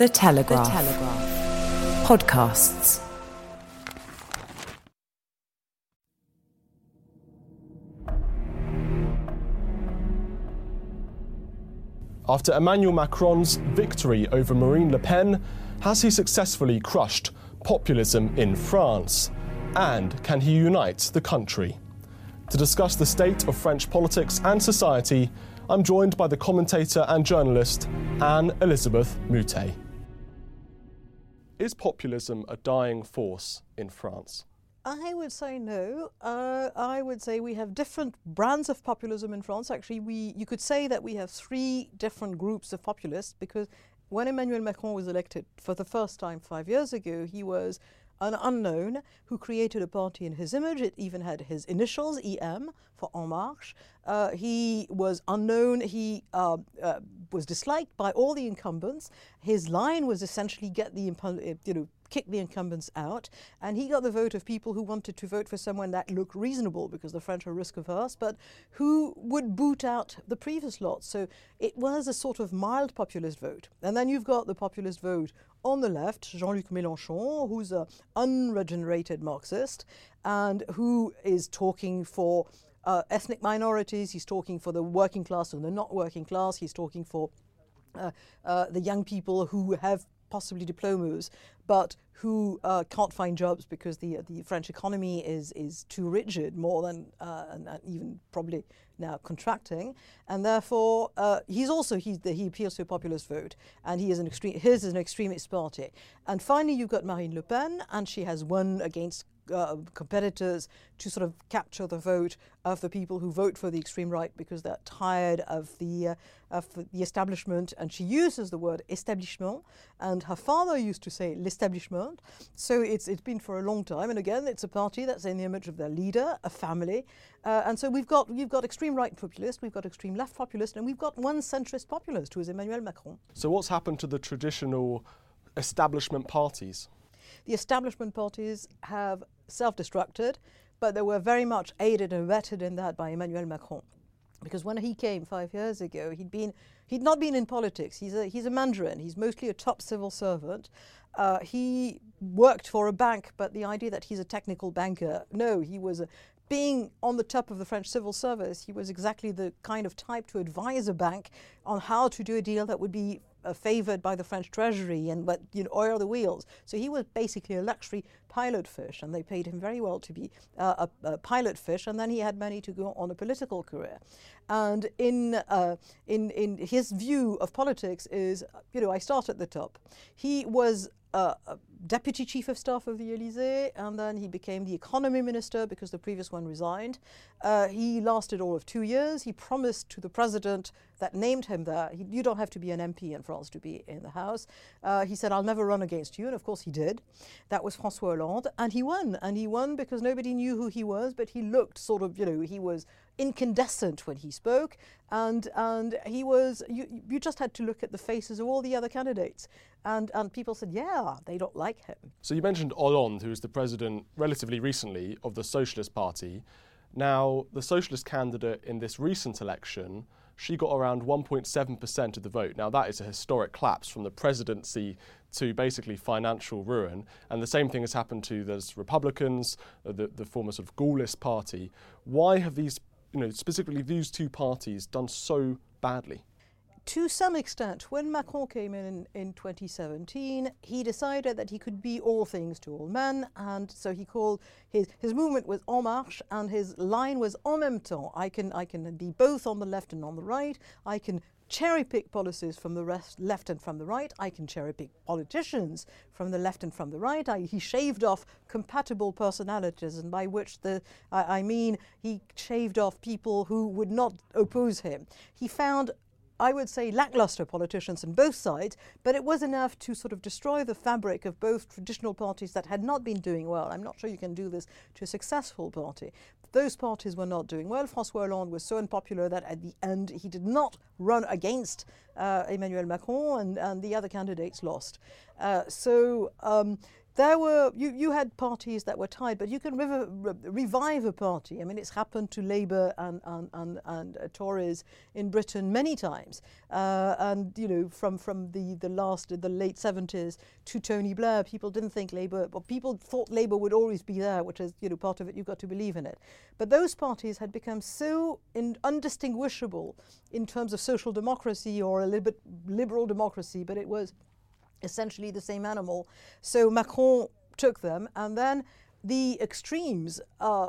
The Telegraph. The Telegraph. Podcasts. After Emmanuel Macron's victory over Marine Le Pen, has he successfully crushed populism in France? And can he unite the country? To discuss the state of French politics and society, I'm joined by the commentator and journalist Anne Elizabeth Moutet. Is populism a dying force in France? I would say no. Uh, I would say we have different brands of populism in France. Actually, we you could say that we have three different groups of populists because when Emmanuel Macron was elected for the first time five years ago, he was an unknown who created a party in his image. It even had his initials, EM, for En Marche. Uh, he was unknown. He uh, uh, was disliked by all the incumbents. His line was essentially get the you know kick the incumbents out. And he got the vote of people who wanted to vote for someone that looked reasonable because the French are risk averse, but who would boot out the previous lot. So it was a sort of mild populist vote. And then you've got the populist vote on the left, Jean Luc Mélenchon, who's an unregenerated Marxist and who is talking for uh, ethnic minorities, he's talking for the working class and the not working class, he's talking for uh, uh, the young people who have possibly diplomas, but who uh, can't find jobs because the the French economy is is too rigid, more than uh, and, and, even probably now contracting, and therefore uh, he's also he he appeals to a populist vote, and he is an extreme his is an extremist party, and finally you've got Marine Le Pen, and she has won against uh, competitors to sort of capture the vote of the people who vote for the extreme right because they're tired of the uh, of the establishment. And she uses the word establishment, and her father used to say l'establishment. So it's it's been for a long time. And again, it's a party that's in the image of their leader, a family. Uh, and so we've got we've got extreme right populist, we've got extreme left populist, and we've got one centrist populist who is Emmanuel Macron. So what's happened to the traditional establishment parties? The establishment parties have self destructed, but they were very much aided and abetted in that by Emmanuel Macron. Because when he came five years ago, he'd been he'd not been in politics. He's a he's a mandarin. He's mostly a top civil servant. Uh, he worked for a bank, but the idea that he's a technical banker, no, he was a, being on the top of the French civil service, he was exactly the kind of type to advise a bank on how to do a deal that would be uh, favored by the French treasury and but you know oil the wheels. So he was basically a luxury pilot fish, and they paid him very well to be uh, a, a, pilot fish. And then he had money to go on a political career. And in uh, in in his view of politics is you know I start at the top. He was uh, deputy chief of staff of the Elysee, and then he became the economy minister because the previous one resigned. Uh, he lasted all of two years. He promised to the president that named him there, he, you don't have to be an MP in France to be in the House. Uh, he said, I'll never run against you, and of course he did. That was François Hollande, and he won. And he won because nobody knew who he was, but he looked sort of, you know, he was incandescent when he spoke, and and he was. You, you just had to look at the faces of all the other candidates, and and people said, yeah, they don't like him. So you mentioned Hollande, who was the president relatively recently of the Socialist Party. Now, the Socialist candidate in this recent election she got around 1.7% of the vote. Now, that is a historic collapse from the presidency to basically financial ruin. And the same thing has happened to those Republicans, uh, the, the former sort of Gaullist party. Why have these you know, specifically these two parties done so badly? To some extent, when Macron came in, in in 2017, he decided that he could be all things to all men, and so he called his his movement was En Marche, and his line was En même temps. I can I can be both on the left and on the right. I can cherry pick policies from the rest, left and from the right. I can cherry pick politicians from the left and from the right. I, he shaved off compatible personalities, and by which the I, I mean he shaved off people who would not oppose him. He found I would say, lackluster politicians on both sides, but it was enough to sort of destroy the fabric of both traditional parties that had not been doing well. I'm not sure you can do this to a successful party. Those parties were not doing well. Francois Hollande was so unpopular that at the end he did not run against uh, Emmanuel Macron, and, and the other candidates lost. Uh, so um, there were you, you had parties that were tied, but you can re- revive a party. I mean, it's happened to Labour and and, and, and uh, Tories in Britain many times, uh, and you know from from the the last the late seventies to Tony Blair, people didn't think Labour, people thought Labour would always be there, which is you know part of it. You've got to believe in it, but those parties had become so in, undistinguishable in terms of social democracy or a little bit liberal democracy, but it was essentially the same animal. So Macron took them, and then the extremes uh,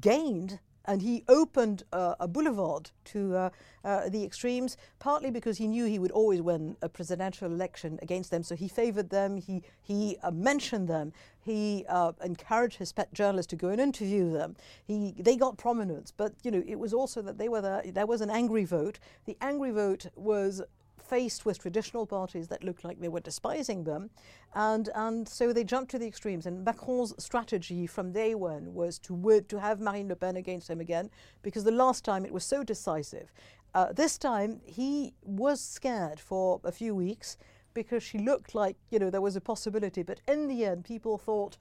gained. And he opened uh, a boulevard to uh, uh, the extremes, partly because he knew he would always win a presidential election against them. So he favored them, he, he uh, mentioned them, he uh, encouraged his pet journalists to go and interview them. He, they got prominence, but you know, it was also that they were there, there was an angry vote. The angry vote was faced with traditional parties that looked like they were despising them. And, and so they jumped to the extremes. And Macron's strategy from day one was to, to have Marine Le Pen against him again, because the last time it was so decisive. Uh, this time he was scared for a few weeks because she looked like you know there was a possibility. But in the end, people thought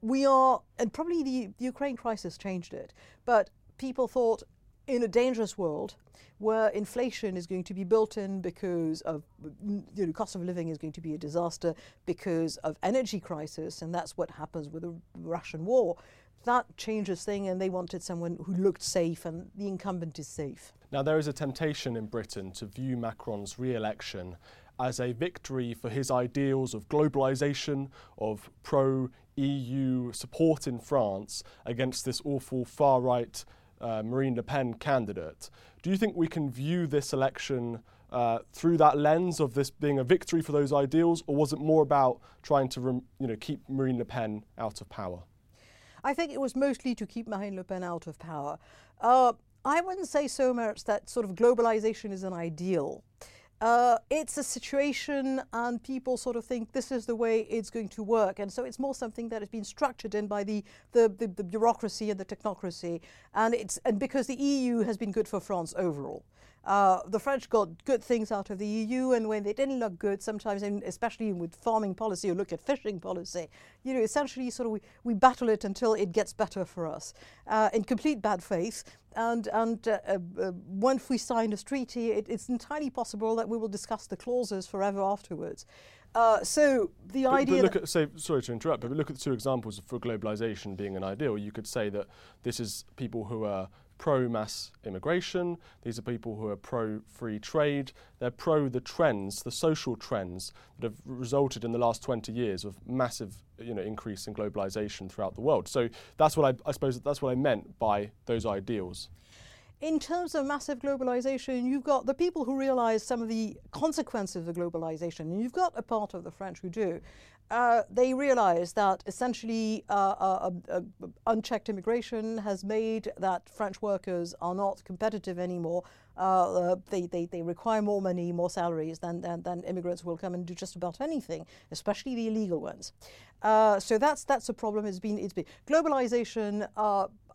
we are, and probably the, the Ukraine crisis changed it. But people thought in a dangerous world where inflation is going to be built in because of you know cost of living is going to be a disaster because of energy crisis and that's what happens with the Russian war. That changes thing and they wanted someone who looked safe and the incumbent is safe. Now there is a temptation in Britain to view Macron's re-election as a victory for his ideals of globalization of pro EU support in France against this awful far right uh, Marine Le Pen candidate. Do you think we can view this election uh, through that lens of this being a victory for those ideals, or was it more about trying to you know, keep Marine Le Pen out of power? I think it was mostly to keep Marine Le Pen out of power. Uh, I wouldn't say so much that sort of globalization is an ideal. Uh, it's a situation, and people sort of think this is the way it's going to work. And so it's more something that has been structured in by the, the, the, the bureaucracy and the technocracy. And, it's, and because the EU has been good for France overall. Uh, the French got good things out of the EU, and when they didn't look good, sometimes, especially with farming policy or look at fishing policy, you know, essentially sort of we, we battle it until it gets better for us uh, in complete bad faith. And, and uh, uh, uh once we sign a treaty, it, it's entirely possible that we will discuss the clauses forever afterwards. Uh, so the but, idea. But look at, say, sorry to interrupt, but look at the two examples for globalization being an ideal. You could say that this is people who are pro mass immigration. These are people who are pro free trade. They're pro the trends, the social trends that have resulted in the last 20 years of massive you know, increase in globalization throughout the world. So that's what I, I suppose that's what I meant by those ideals. In terms of massive globalization, you've got the people who realize some of the consequences of globalization, and you've got a part of the French who do. Uh, they realize that essentially uh, uh, uh, unchecked immigration has made that French workers are not competitive anymore. Uh, they, they, they require more money, more salaries than, than, than, immigrants will come and do just about anything, especially the illegal ones. So that's, that's a problem. It's been, it's been globalization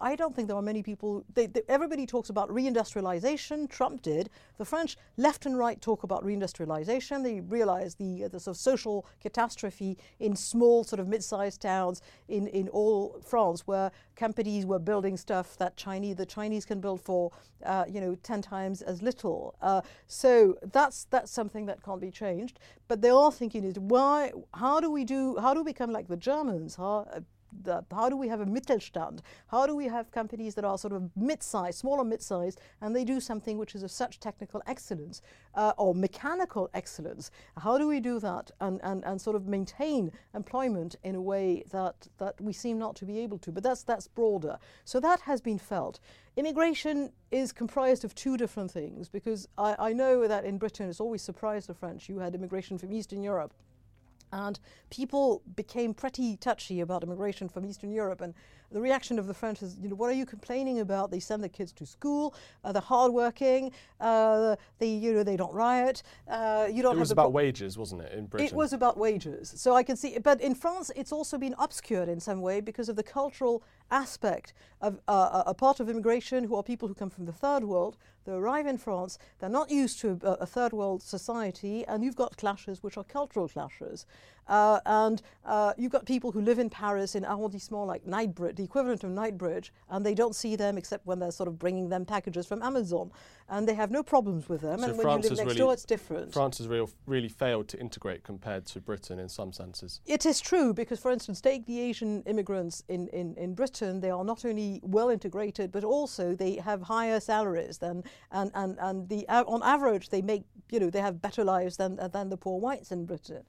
I don't think there are many people. They, they, everybody talks about reindustrialization. Trump did. The French left and right talk about reindustrialization. They realize the, the sort of social catastrophe in small, sort of mid-sized towns in, in all France, where companies were building stuff that Chinese the Chinese can build for, uh, you know, ten times as little. Uh, so that's that's something that can't be changed. But they are thinking is why? How do we do? How do we become like the Germans? How, the, how do we have a Mittelstand? How do we have companies that are sort of mid-sized, smaller mid-sized, and they do something which is of such technical excellence uh, or mechanical excellence? How do we do that and, and, and sort of maintain employment in a way that, that we seem not to be able to? But that's, that's broader. So that has been felt. Immigration is comprised of two different things because I, I know that in Britain it's always surprised the French. You had immigration from Eastern Europe And people became pretty touchy about immigration from Eastern Europe. And the reaction of the French is, you know, what are you complaining about? They send their kids to school, uh, they're hardworking, uh, they, you know, they don't riot. Uh, you don't it was about wages, wasn't it, in Britain? It was about wages. So I can see, but in France, it's also been obscured in some way because of the cultural aspect of uh, a part of immigration who are people who come from the third world. They arrive in France, they're not used to a, a third world society, and you've got clashes which are cultural clashes. Uh, and uh, you've got people who live in Paris in arrondissement like Knightsbridge, the equivalent of Knightsbridge, and they don't see them except when they're sort of bringing them packages from Amazon. And they have no problems with them. So and France when you live next really, door, it's different. France has real, really failed to integrate compared to Britain in some senses. It is true because, for instance, take the Asian immigrants in, in, in Britain, they are not only well integrated, but also they have higher salaries than, and, and, and the, uh, on average, they make, you know, they have better lives than, than the poor whites in Britain.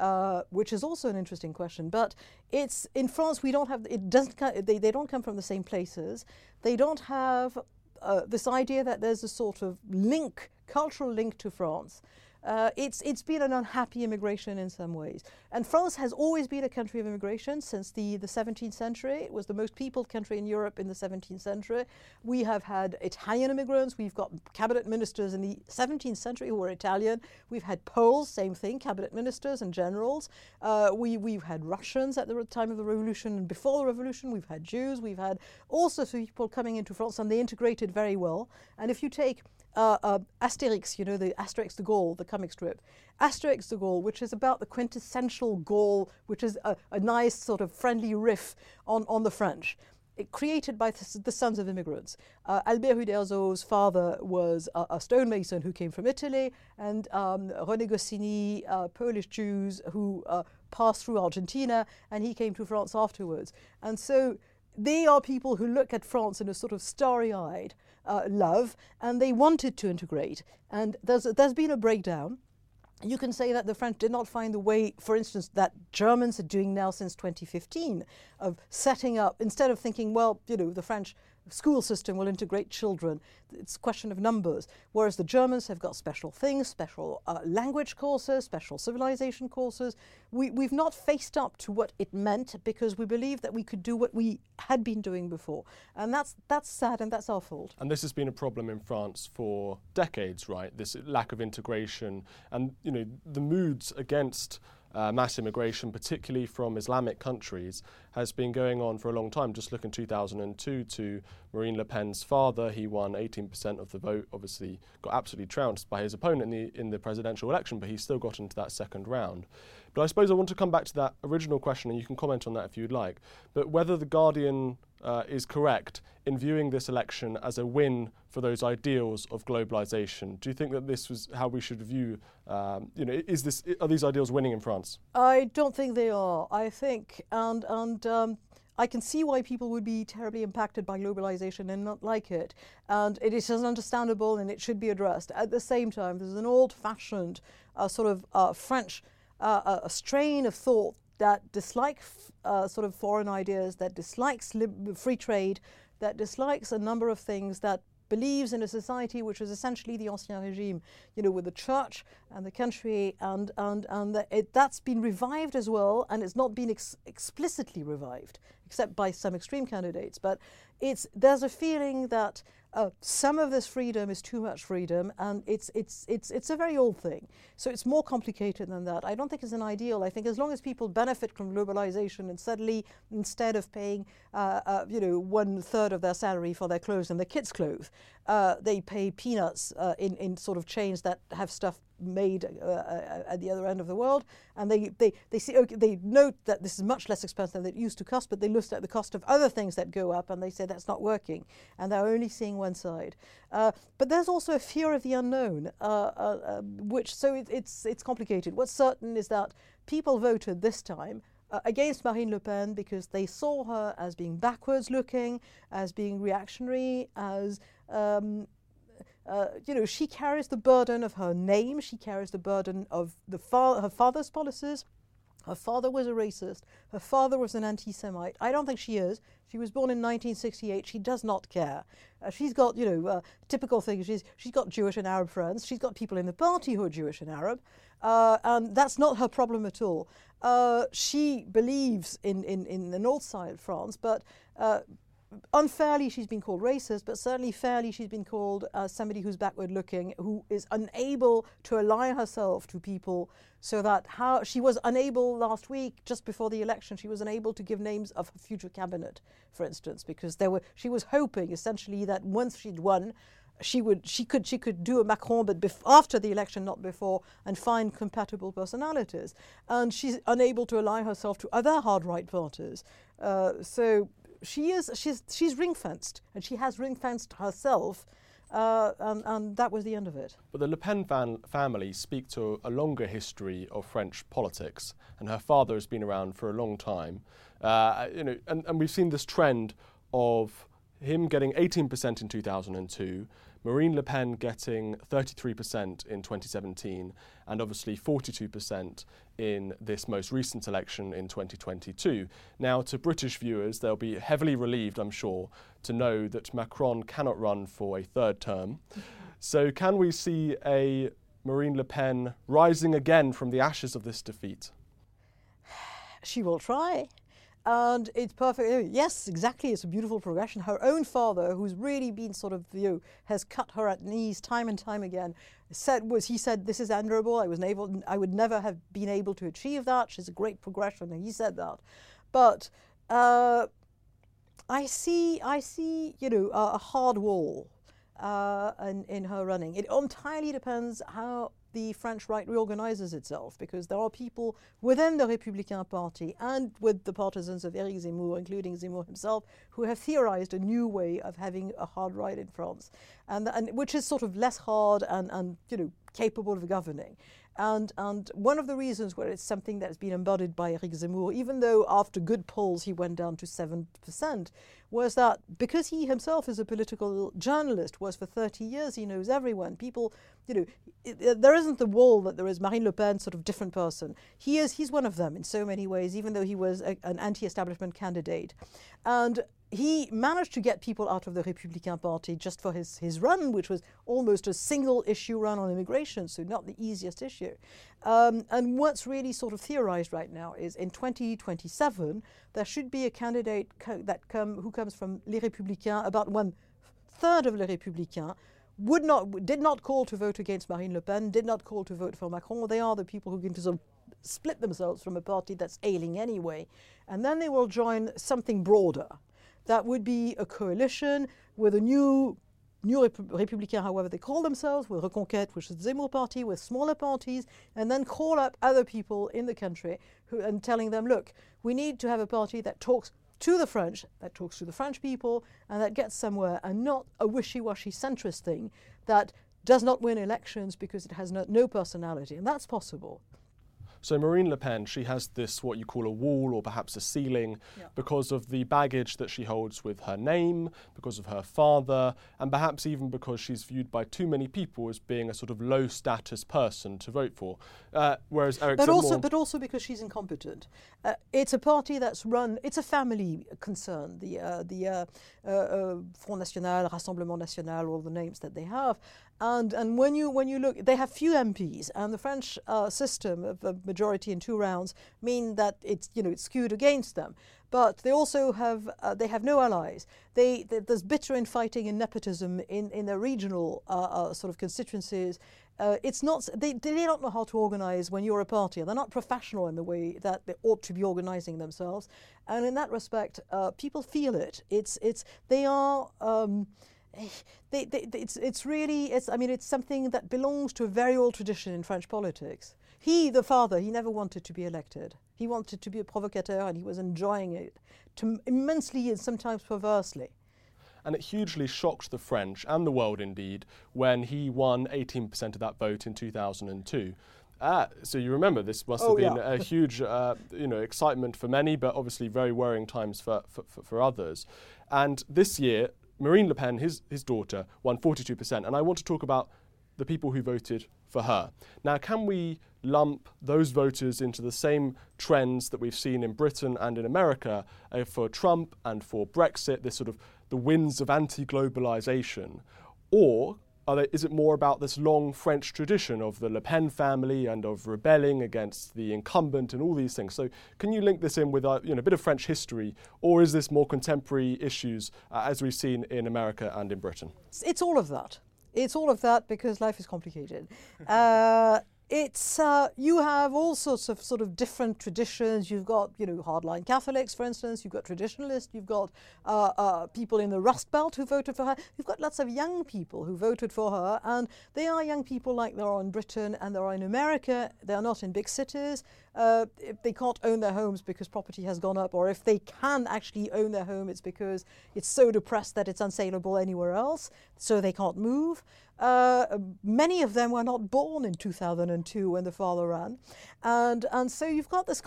Uh, which is also an interesting question. But it's in France we don't have it doesn't they, they don't come from the same places. They don't have uh, this idea that there's a sort of link, cultural link to France. Uh, it's, it's been an unhappy immigration in some ways. And France has always been a country of immigration since the, the 17th century. It was the most peopled country in Europe in the 17th century. We have had Italian immigrants. We've got cabinet ministers in the 17th century who were Italian. We've had Poles, same thing, cabinet ministers and generals. Uh, we, we've had Russians at the time of the revolution and before the revolution. We've had Jews. We've had all sorts of people coming into France and they integrated very well. And if you take uh, uh, Asterix, you know, the Asterix the Gaul, the comic strip. Asterix the Gaul, which is about the quintessential Gaul, which is a, a nice sort of friendly riff on, on the French. It, created by the, the, sons of immigrants. Uh, Albert Uderzo's father was a, a, stonemason who came from Italy, and um, René Goscinny, uh, Polish Jews who uh, passed through Argentina, and he came to France afterwards. And so they are people who look at France in a sort of starry eyed uh, love, and they wanted to integrate. And there's, there's been a breakdown. You can say that the French did not find the way, for instance, that Germans are doing now since 2015, of setting up, instead of thinking, well, you know, the French school system will integrate children. It's a question of numbers. Whereas the Germans have got special things, special uh, language courses, special civilization courses. We, we've not faced up to what it meant because we believe that we could do what we had been doing before. And that's, that's sad and that's our fault. And this has been a problem in France for decades, right? This lack of integration and, you know, the moods against uh, mass immigration, particularly from Islamic countries, has been going on for a long time. Just look in 2002 to Marine Le Pen's father. He won 18% of the vote, obviously got absolutely trounced by his opponent in the, in the presidential election, but he still got into that second round. But I suppose I want to come back to that original question, and you can comment on that if you'd like. But whether The Guardian uh, is correct in viewing this election as a win for those ideals of globalization. Do you think that this was how we should view, um, you know, is this, are these ideals winning in France? I don't think they are. I think, and, and um, I can see why people would be terribly impacted by globalization and not like it. And it is understandable and it should be addressed. At the same time, there's an old fashioned uh, sort of uh, French uh, a strain of thought that dislikes uh, sort of foreign ideas, that dislikes free trade, that dislikes a number of things, that believes in a society which is essentially the Ancien Regime, you know, with the church and the country, and, and, and the, it, that's been revived as well, and it's not been ex explicitly revived, except by some extreme candidates. But it's, there's a feeling that uh, some of this freedom is too much freedom, and it's, it's, it's, it's a very old thing. So it's more complicated than that. I don't think it's an ideal. I think as long as people benefit from globalization and suddenly, instead of paying, uh, uh, you know, one third of their salary for their clothes and their kids' clothes, uh, they pay peanuts uh, in, in sort of chains that have stuff made uh, uh, at the other end of the world, and they, they, they see okay, they note that this is much less expensive than it used to cost, but they look at the cost of other things that go up, and they say that's not working, and they're only seeing one side. Uh, but there's also a fear of the unknown, uh, uh, uh which so it, it's it's complicated. What's certain is that people voted this time against Marine Le Pen because they saw her as being backwards looking, as being reactionary, as um, uh, you know, she carries the burden of her name, she carries the burden of the fa her father's policies, Her father was a racist. Her father was an anti Semite. I don't think she is. She was born in 1968. She does not care. Uh, she's got, you know, uh, typical things. She's, she's got Jewish and Arab friends. She's got people in the party who are Jewish and Arab. Uh, and that's not her problem at all. Uh, she believes in, in, in the north side of France, but uh, unfairly she's been called racist, but certainly fairly she's been called uh, somebody who's backward looking, who is unable to align herself to people so that how she was unable last week, just before the election, she was unable to give names of her future cabinet, for instance, because there were she was hoping essentially that once she'd won, she would she could she could do a Macron but bef- after the election not before and find compatible personalities. And she's unable to align herself to other hard right parties uh, so she is she's she's ring fenced and she has ring fenced herself uh, and, and, that was the end of it. But the Le Pen fan family speak to a longer history of French politics, and her father has been around for a long time. Uh, you know, and, and we've seen this trend of him getting 18% in 2002, Marine Le Pen getting 33% in 2017 and obviously 42% in this most recent election in 2022. Now, to British viewers, they'll be heavily relieved, I'm sure, to know that Macron cannot run for a third term. So, can we see a Marine Le Pen rising again from the ashes of this defeat? She will try. And it's perfect. Yes, exactly. It's a beautiful progression. Her own father, who's really been sort of, you know, has cut her at knees time and time again, said was he said this is admirable. I was able, I would never have been able to achieve that. She's a great progression, and he said that. But uh, I see, I see, you know, a, a hard wall uh, in, in her running. It entirely depends how the French right reorganizes itself because there are people within the Républicain Party and with the partisans of Éric Zemmour, including Zemmour himself, who have theorized a new way of having a hard right in France, and, and which is sort of less hard and, and you know capable of governing. And, and one of the reasons where it's something that's been embodied by Eric Zemmour, even though after good polls he went down to 7%, was that because he himself is a political journalist, was for 30 years, he knows everyone. People, you know, it, there isn't the wall that there is Marine Le Pen, sort of different person. He is, he's one of them in so many ways, even though he was a, an anti establishment candidate. And he managed to get people out of the Republican Party just for his, his run, which was almost a single issue run on immigration, so not the easiest issue. Um, and what's really sort of theorized right now is in 2027, there should be a candidate co- that come, who comes from Les Républicains, about one third of Les Républicains, would not, did not call to vote against Marine Le Pen, did not call to vote for Macron. They are the people who can sort of split themselves from a party that's ailing anyway. And then they will join something broader that would be a coalition with a new New Rep- Républicains, however they call themselves, with Reconquête, which is the Zemmour party, with smaller parties, and then call up other people in the country who, and telling them, look, we need to have a party that talks to the French, that talks to the French people, and that gets somewhere, and not a wishy-washy centrist thing that does not win elections because it has no, no personality, and that's possible. So Marine Le Pen, she has this what you call a wall or perhaps a ceiling yeah. because of the baggage that she holds with her name, because of her father, and perhaps even because she's viewed by too many people as being a sort of low status person to vote for. Uh, whereas Eric but also, but also because she's incompetent. Uh, it's a party that's run. It's a family concern. The uh, the uh, uh, uh, Front National, Rassemblement National, all the names that they have, and, and when, you, when you look, they have few MPs, and the French uh, system of a majority in two rounds mean that it's, you know, it's skewed against them. But they also have, uh, they have no allies. They, they, there's bitter infighting and nepotism in, in their regional uh, uh sort of constituencies. Uh, it's not, they, they don't know how to organize when you're a party. They're not professional in the way that they ought to be organizing themselves. And in that respect, uh, people feel it. It's, it's, they are, um, they, they, it's, it's really, it's, I mean, it's something that belongs to a very old tradition in French politics. He, the father, he never wanted to be elected. He wanted to be a provocateur and he was enjoying it to immensely and sometimes perversely. And it hugely shocked the French and the world indeed when he won 18% of that vote in 2002. Ah, so you remember this must have oh, been yeah. a huge, uh, you know, excitement for many, but obviously very worrying times for, for, for others. And this year, Marine Le Pen, his, his daughter, won 42%. And I want to talk about the people who voted for her. Now, can we lump those voters into the same trends that we've seen in Britain and in America uh, for Trump and for Brexit, this sort of the winds of anti globalization? Or they, is it more about this long French tradition of the Le Pen family and of rebelling against the incumbent and all these things? So, can you link this in with uh, you know, a bit of French history, or is this more contemporary issues uh, as we've seen in America and in Britain? It's all of that. It's all of that because life is complicated. uh, it's uh, you have all sorts of sort of different traditions. You've got you know hardline Catholics, for instance. You've got traditionalists. You've got uh, uh, people in the Rust Belt who voted for her. You've got lots of young people who voted for her, and they are young people like there are in Britain and there are in America. They are not in big cities. Uh, if they can't own their homes because property has gone up, or if they can actually own their home, it's because it's so depressed that it's unsaleable anywhere else, so they can't move. Uh, many of them were not born in 2002 when the father ran. And, and so you've got this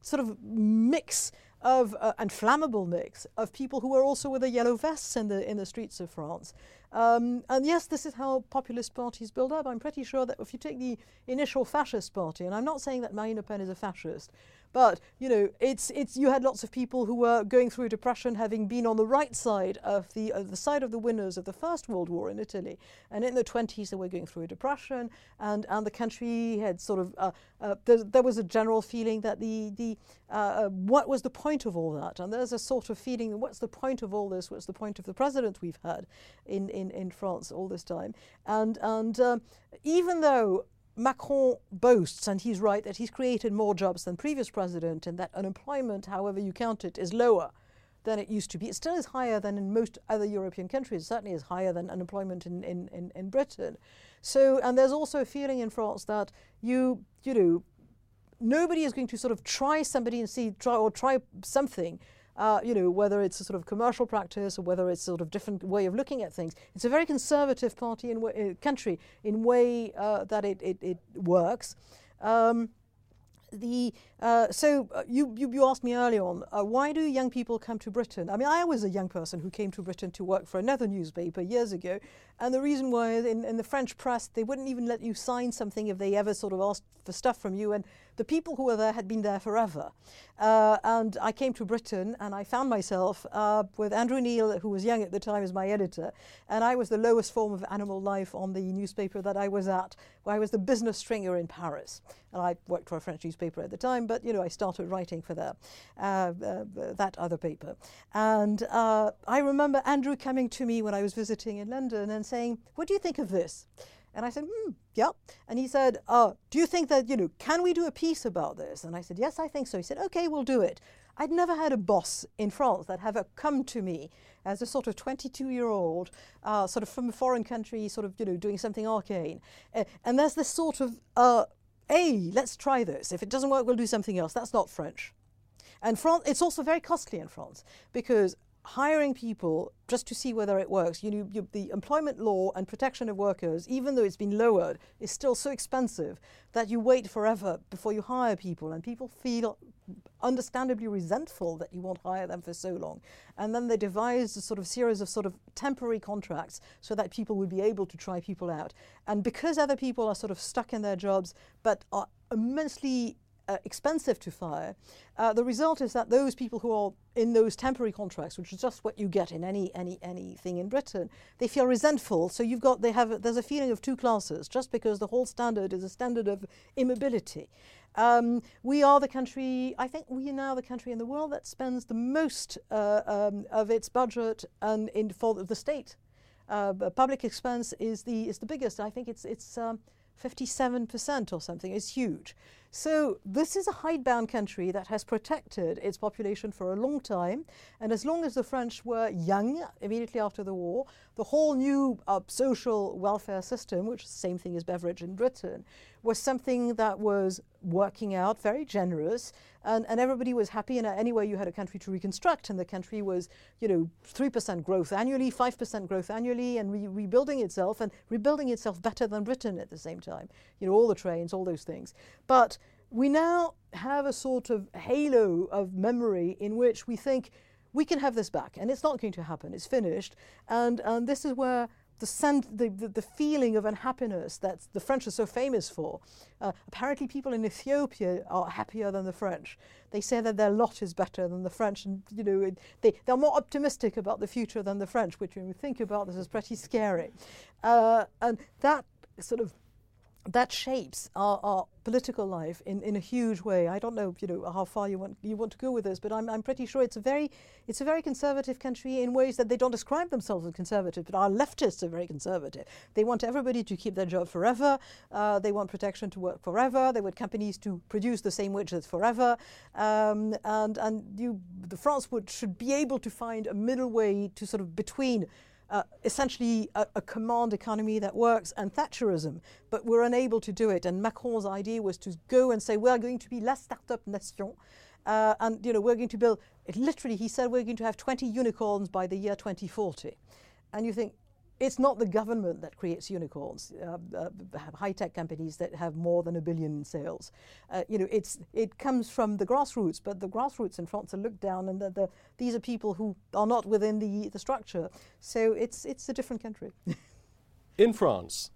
sort of mix of, uh, and flammable mix of people who are also with the yellow vests in the, in the streets of France. Um, and yes, this is how populist parties build up. I'm pretty sure that if you take the initial fascist party, and I'm not saying that Marine Le Pen is a fascist, but you know, it's it's you had lots of people who were going through depression, having been on the right side of the uh, the side of the winners of the First World War in Italy, and in the 20s they were going through a depression, and and the country had sort of uh, uh, there, there, was a general feeling that the the uh, uh, what was the point of all that, and there's a sort of feeling what's the point of all this? What's the point of the president we've had in in, in France all this time? And and um, even though Macron boasts, and he's right, that he's created more jobs than previous president and that unemployment, however you count it, is lower than it used to be. It still is higher than in most other European countries. It certainly is higher than unemployment in, in, in, in Britain. So, and there's also a feeling in France that you, you know, nobody is going to sort of try somebody and see, try or try something uh, you know, whether it's a sort of commercial practice or whether it's a sort of different way of looking at things. It's a very conservative party in uh, country in way uh, that it, it, it works. Um, the uh, so uh, you, you, you asked me earlier on uh, why do young people come to Britain? I mean, I was a young person who came to Britain to work for another newspaper years ago, and the reason why in, in the French press they wouldn't even let you sign something if they ever sort of asked for stuff from you, and the people who were there had been there forever. Uh, and I came to Britain, and I found myself uh, with Andrew Neil, who was young at the time, as my editor, and I was the lowest form of animal life on the newspaper that I was at. I was the business stringer in Paris, and I worked for a French newspaper at the time but you know, I started writing for the, uh, uh, that other paper. And uh, I remember Andrew coming to me when I was visiting in London and saying, What do you think of this? And I said, yeah. And he said, uh, do you think that, you know, can we do a piece about this? And I said, yes, I think so. He said, okay, we'll do it. I'd never had a boss in France that had come to me as a sort of 22-year-old, uh, sort of from a foreign country, sort of, you know, doing something arcane. Uh, and there's this sort of uh, hey, let's try this. If it doesn't work, we'll do something else. That's not French. And France, it's also very costly in France because hiring people just to see whether it works, you know, you, the employment law and protection of workers, even though it's been lowered, is still so expensive that you wait forever before you hire people, and people feel understandably resentful that you won't hire them for so long. And then they devised a sort of series of sort of temporary contracts so that people would be able to try people out. And because other people are sort of stuck in their jobs but are immensely uh, expensive to fire, uh, the result is that those people who are in those temporary contracts, which is just what you get in any any anything in Britain, they feel resentful. So you've got they have there's a feeling of two classes just because the whole standard is a standard of immobility. Um, we are the country, I think we are now the country in the world that spends the most uh, um, of its budget and in for of the state. Uh, public expense is the is the biggest. I think it's it's. Um, 57% or something is huge. So this is a hidebound country that has protected its population for a long time. And as long as the French were young, immediately after the war, the whole new uh, social welfare system, which is the same thing as Beveridge in Britain, was something that was working out, very generous, and, and everybody was happy. And uh, anyway, you had a country to reconstruct, and the country was, you know, 3% growth annually, 5% growth annually, and re rebuilding itself, and rebuilding itself better than Britain at the same time. You know, all the trains, all those things. But we now have a sort of halo of memory in which we think we can have this back, and it's not going to happen. It's finished, and and this is where the, sen- the, the, the, feeling of unhappiness that the French are so famous for. Uh, apparently, people in Ethiopia are happier than the French. They say that their lot is better than the French, and you know they, they're more optimistic about the future than the French, which when we think about this is pretty scary. Uh, and that sort of that shapes our, our, political life in, in a huge way. I don't know, you know, how far you want you want to go with this, but I'm, I'm pretty sure it's a very it's a very conservative country in ways that they don't describe themselves as conservative, but our leftists are very conservative. They want everybody to keep their job forever. Uh, they want protection to work forever. They want companies to produce the same wages forever. Um, and and you, the France would should be able to find a middle way to sort of between uh, essentially a, a, command economy that works and Thatcherism, but we're unable to do it. And Macron's idea was to go and say, we're going to be la startup nation. Uh, and you know we're going to build it literally he said we're going to have 20 unicorns by the year 2040 and you think it's not the government that creates unicorns, uh, uh, high-tech companies that have more than a billion in sales. Uh, you know, it's it comes from the grassroots, but the grassroots in France are looked down, and the, the, these are people who are not within the, the structure. So it's it's a different country. in France,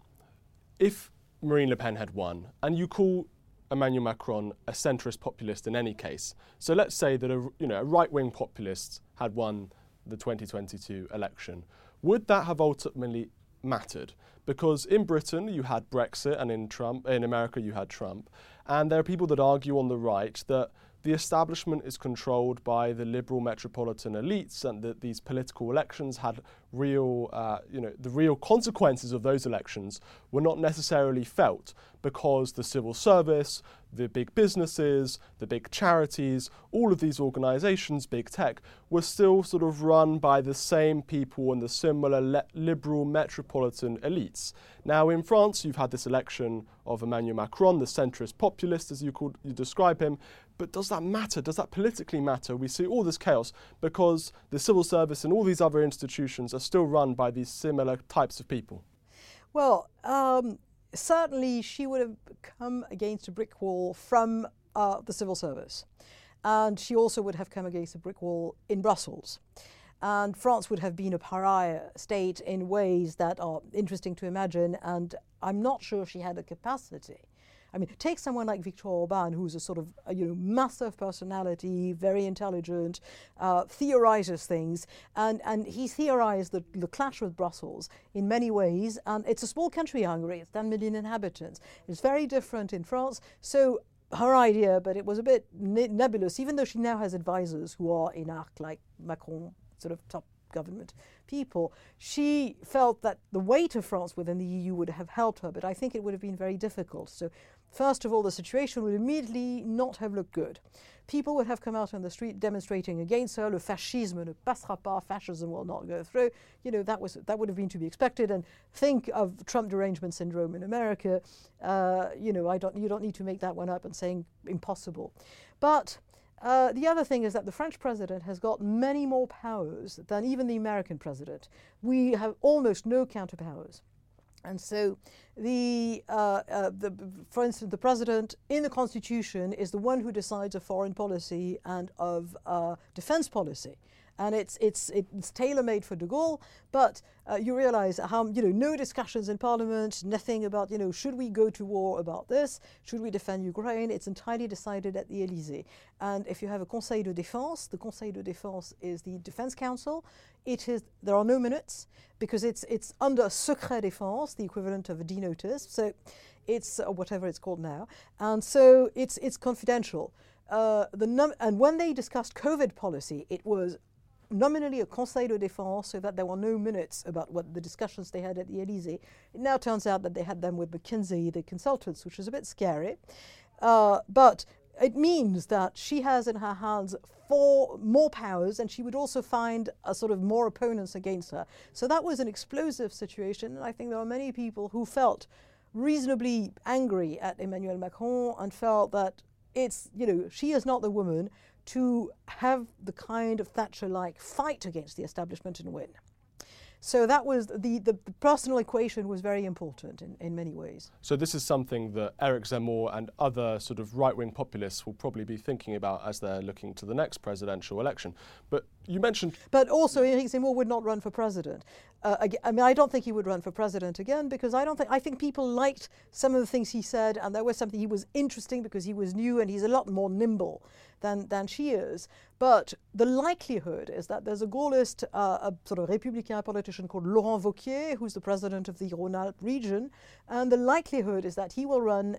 if Marine Le Pen had won, and you call Emmanuel Macron a centrist populist in any case, so let's say that a you know a right-wing populist had won the 2022 election would that have ultimately mattered? Because in Britain you had Brexit, and in Trump, in America you had Trump, and there are people that argue on the right that the establishment is controlled by the liberal metropolitan elites, and that these political elections had real, uh, you know, the real consequences of those elections were not necessarily felt because the civil service, the big businesses, the big charities, all of these organizations, big tech, were still sort of run by the same people and the similar le- liberal metropolitan elites. Now, in France, you've had this election of Emmanuel Macron, the centrist populist, as you, called, you describe him. But does that matter? Does that politically matter? We see all this chaos because the civil service and all these other institutions are still run by these similar types of people. Well, um, certainly she would have come against a brick wall from uh, the civil service. And she also would have come against a brick wall in Brussels. And France would have been a pariah state in ways that are interesting to imagine. And I'm not sure she had the capacity I mean, take someone like Viktor Orban, who's a sort of a, you know massive personality, very intelligent, uh, theorizes things, and and he theorized the, the clash with Brussels in many ways. And it's a small country, Hungary. It's 10 million inhabitants. It's very different in France. So her idea, but it was a bit ne- nebulous, even though she now has advisors who are énarques, like Macron, sort of top government people. She felt that the weight of France within the EU would have helped her, but I think it would have been very difficult. So, first of all, the situation would immediately not have looked good. People would have come out on the street demonstrating against her. Le fascisme ne passera pas. Fascism will not go through. You know that was that would have been to be expected. And think of Trump derangement syndrome in America. Uh, you know, I don't. You don't need to make that one up and saying impossible. But uh, the other thing is that the French president has got many more powers than even the American president. We have almost no counterpowers. And so, the, uh, uh, the, for instance, the president in the constitution is the one who decides of foreign policy and of uh, defense policy and it's it's it's tailor-made for De Gaulle. But uh, you realise how you know no discussions in Parliament, nothing about you know should we go to war about this, should we defend Ukraine? It's entirely decided at the Élysée. And if you have a Conseil de Défense, the Conseil de Défense is the Defense Council. It is there are no minutes because it's it's under secret défense, the equivalent of a D notice. So it's uh, whatever it's called now, and so it's it's confidential. Uh, the num- and when they discussed COVID policy, it was nominally a Conseil de Défense so that there were no minutes about what the discussions they had at the Elysee. It now turns out that they had them with McKinsey, the consultants, which is a bit scary. Uh, but it means that she has in her hands four more powers and she would also find a sort of more opponents against her. So that was an explosive situation and I think there were many people who felt reasonably angry at Emmanuel Macron and felt that it's, you know, she is not the woman to have the kind of Thatcher like fight against the establishment and win. So that was the, the, the, personal equation was very important in, in many ways. So this is something that Eric Zemmour and other sort of right-wing populists will probably be thinking about as they're looking to the next presidential election. But you mentioned. But also, Eric Zemmour would not run for president. Uh, I mean, I don't think he would run for president again because I don't think I think people liked some of the things he said, and there was something he was interesting because he was new and he's a lot more nimble than than she is. But the likelihood is that there's a Gaullist, uh, a sort of Républicain politician called Laurent Wauquiez, who's the president of the Rhône-Alpes region, and the likelihood is that he will run.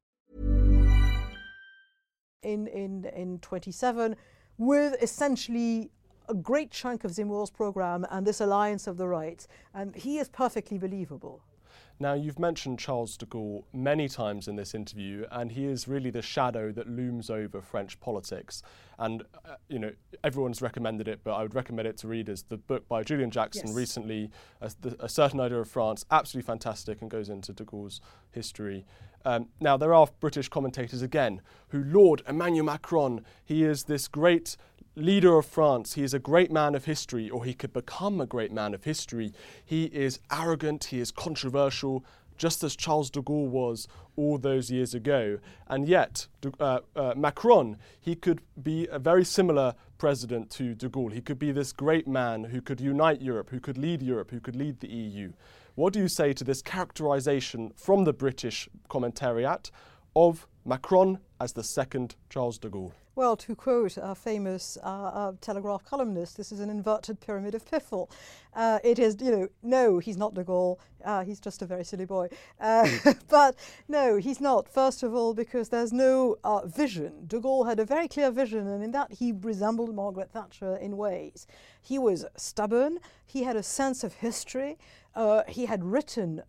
In in in 27 with essentially a great chunk of Zemmour's program and this alliance of the right and he is perfectly believable. Now, you've mentioned Charles de Gaulle many times in this interview, and he is really the shadow that looms over French politics. And, uh, you know, everyone's recommended it, but I would recommend it to readers. The book by Julian Jackson yes. recently, a, a, Certain Idea of France, absolutely fantastic and goes into de Gaulle's history. Um, now, there are British commentators again who laud Emmanuel Macron. He is this great leader of France. He is a great man of history, or he could become a great man of history. He is arrogant, he is controversial, just as Charles de Gaulle was all those years ago. And yet, uh, uh, Macron, he could be a very similar president to de Gaulle. He could be this great man who could unite Europe, who could lead Europe, who could lead the EU. What do you say to this characterization from the British commentariat of Macron as the second Charles de Gaulle? Well, to quote a famous uh, uh, Telegraph columnist, this is an inverted pyramid of piffle. Uh, it is, you know, no, he's not de Gaulle. Uh, he's just a very silly boy. Uh, but no, he's not. First of all, because there's no uh, vision. De Gaulle had a very clear vision, and in that he resembled Margaret Thatcher in ways. He was stubborn. He had a sense of history. he had written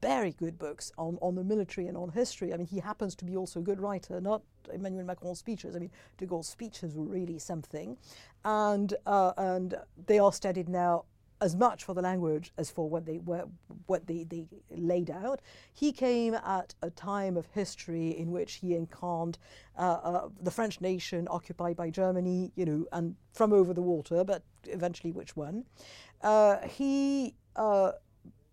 very good books on, on the military and on history. I mean, he happens to be also a good writer, not Emmanuel Macron's speeches. I mean, de Gaulle's speeches were really something. And, uh, and they are studied now as much for the language as for what they were, what they, they laid out. He came at a time of history in which he incarned uh, uh, the French nation occupied by Germany, you know, and from over the water, but eventually which one. Uh, he uh,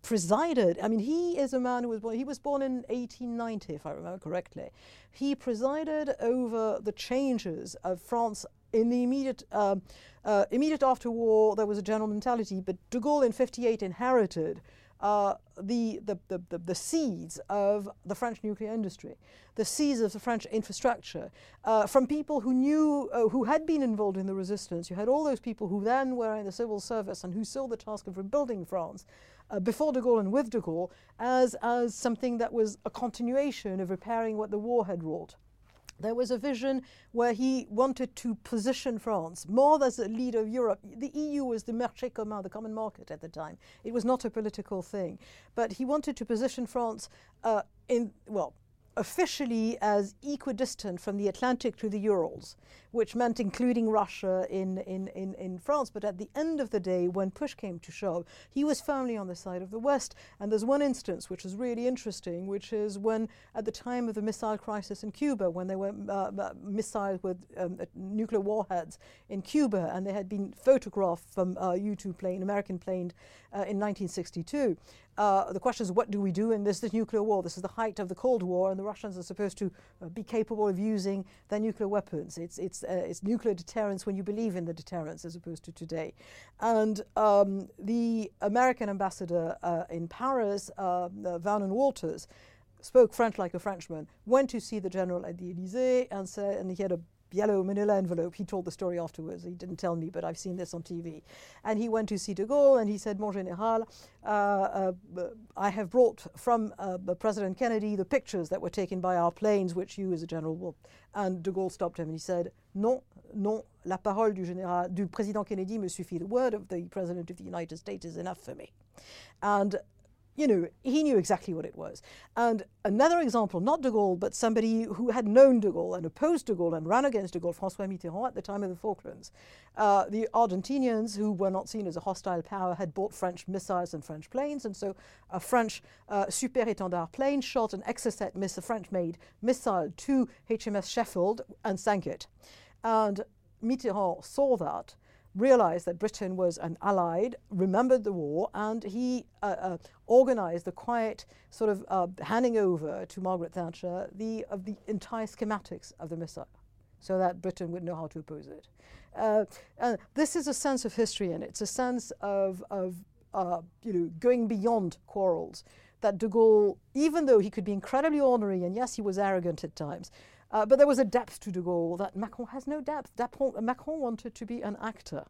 presided. I mean, he is a man who was born. He was born in 1890, if I remember correctly. He presided over the changes of France in the immediate um, uh, immediate after war. There was a general mentality, but De Gaulle in '58 inherited. Uh, the, the, the, the, seeds of the French nuclear industry, the seeds of the French infrastructure, uh, from people who knew, uh, who had been involved in the resistance. You had all those people who then were in the civil service and who saw the task of rebuilding France uh, before de Gaulle and with de Gaulle as, as something that was a continuation of repairing what the war had wrought. There was a vision where he wanted to position France more as a leader of Europe. The EU was the marché commun, the common market at the time. It was not a political thing. But he wanted to position France uh, in, well, officially as equidistant from the Atlantic to the Urals, which meant including Russia in, in, in, in, France. But at the end of the day, when push came to shove, he was firmly on the side of the West. And there's one instance which is really interesting, which is when, at the time of the missile crisis in Cuba, when there were uh, uh missiles with um, uh, nuclear warheads in Cuba, and they had been photographed from a U 2 plane, American plane, uh, in 1962. Uh, the question is, what do we do in this, this nuclear war? This is the height of the Cold War, and the Russians are supposed to uh, be capable of using their nuclear weapons. It's, it's, uh, it's nuclear deterrence when you believe in the deterrence, as opposed to today. And um, the American ambassador uh, in Paris, uh, Vernon Walters, spoke French like a Frenchman, went to see the general at the Elysee and said, and he had a yellow manila envelope. He told the story afterwards. He didn't tell me, but I've seen this on TV. And he went to see de Gaulle and he said, Mon Général, uh, uh, I have brought from uh, President Kennedy the pictures that were taken by our planes, which you as a general will. And de Gaulle stopped him and he said, Non, non, la parole du, général, du président Kennedy me suffit. The word of the President of the United States is enough for me. And you know, he knew exactly what it was. And another example, not de Gaulle, but somebody who had known de Gaulle and opposed de Gaulle and ran against de Gaulle, Francois Mitterrand, at the time of the Falklands. Uh, the Argentinians, who were not seen as a hostile power, had bought French missiles and French planes, and so a French uh, Super Étendard plane shot an Exocet miss, a French-made missile to HMS Sheffield and sank it. And Mitterrand saw that realized that Britain was an allied, remembered the war, and he uh, uh, organized the quiet sort of uh, handing over to Margaret Thatcher the, of the entire schematics of the missile so that Britain would know how to oppose it. Uh, this is a sense of history, and it's a sense of, of uh, you know, going beyond quarrels. That de Gaulle, even though he could be incredibly ornery, and yes, he was arrogant at times, uh, but there was a depth to de Gaulle that Macron has no depth. Macron wanted to be an actor.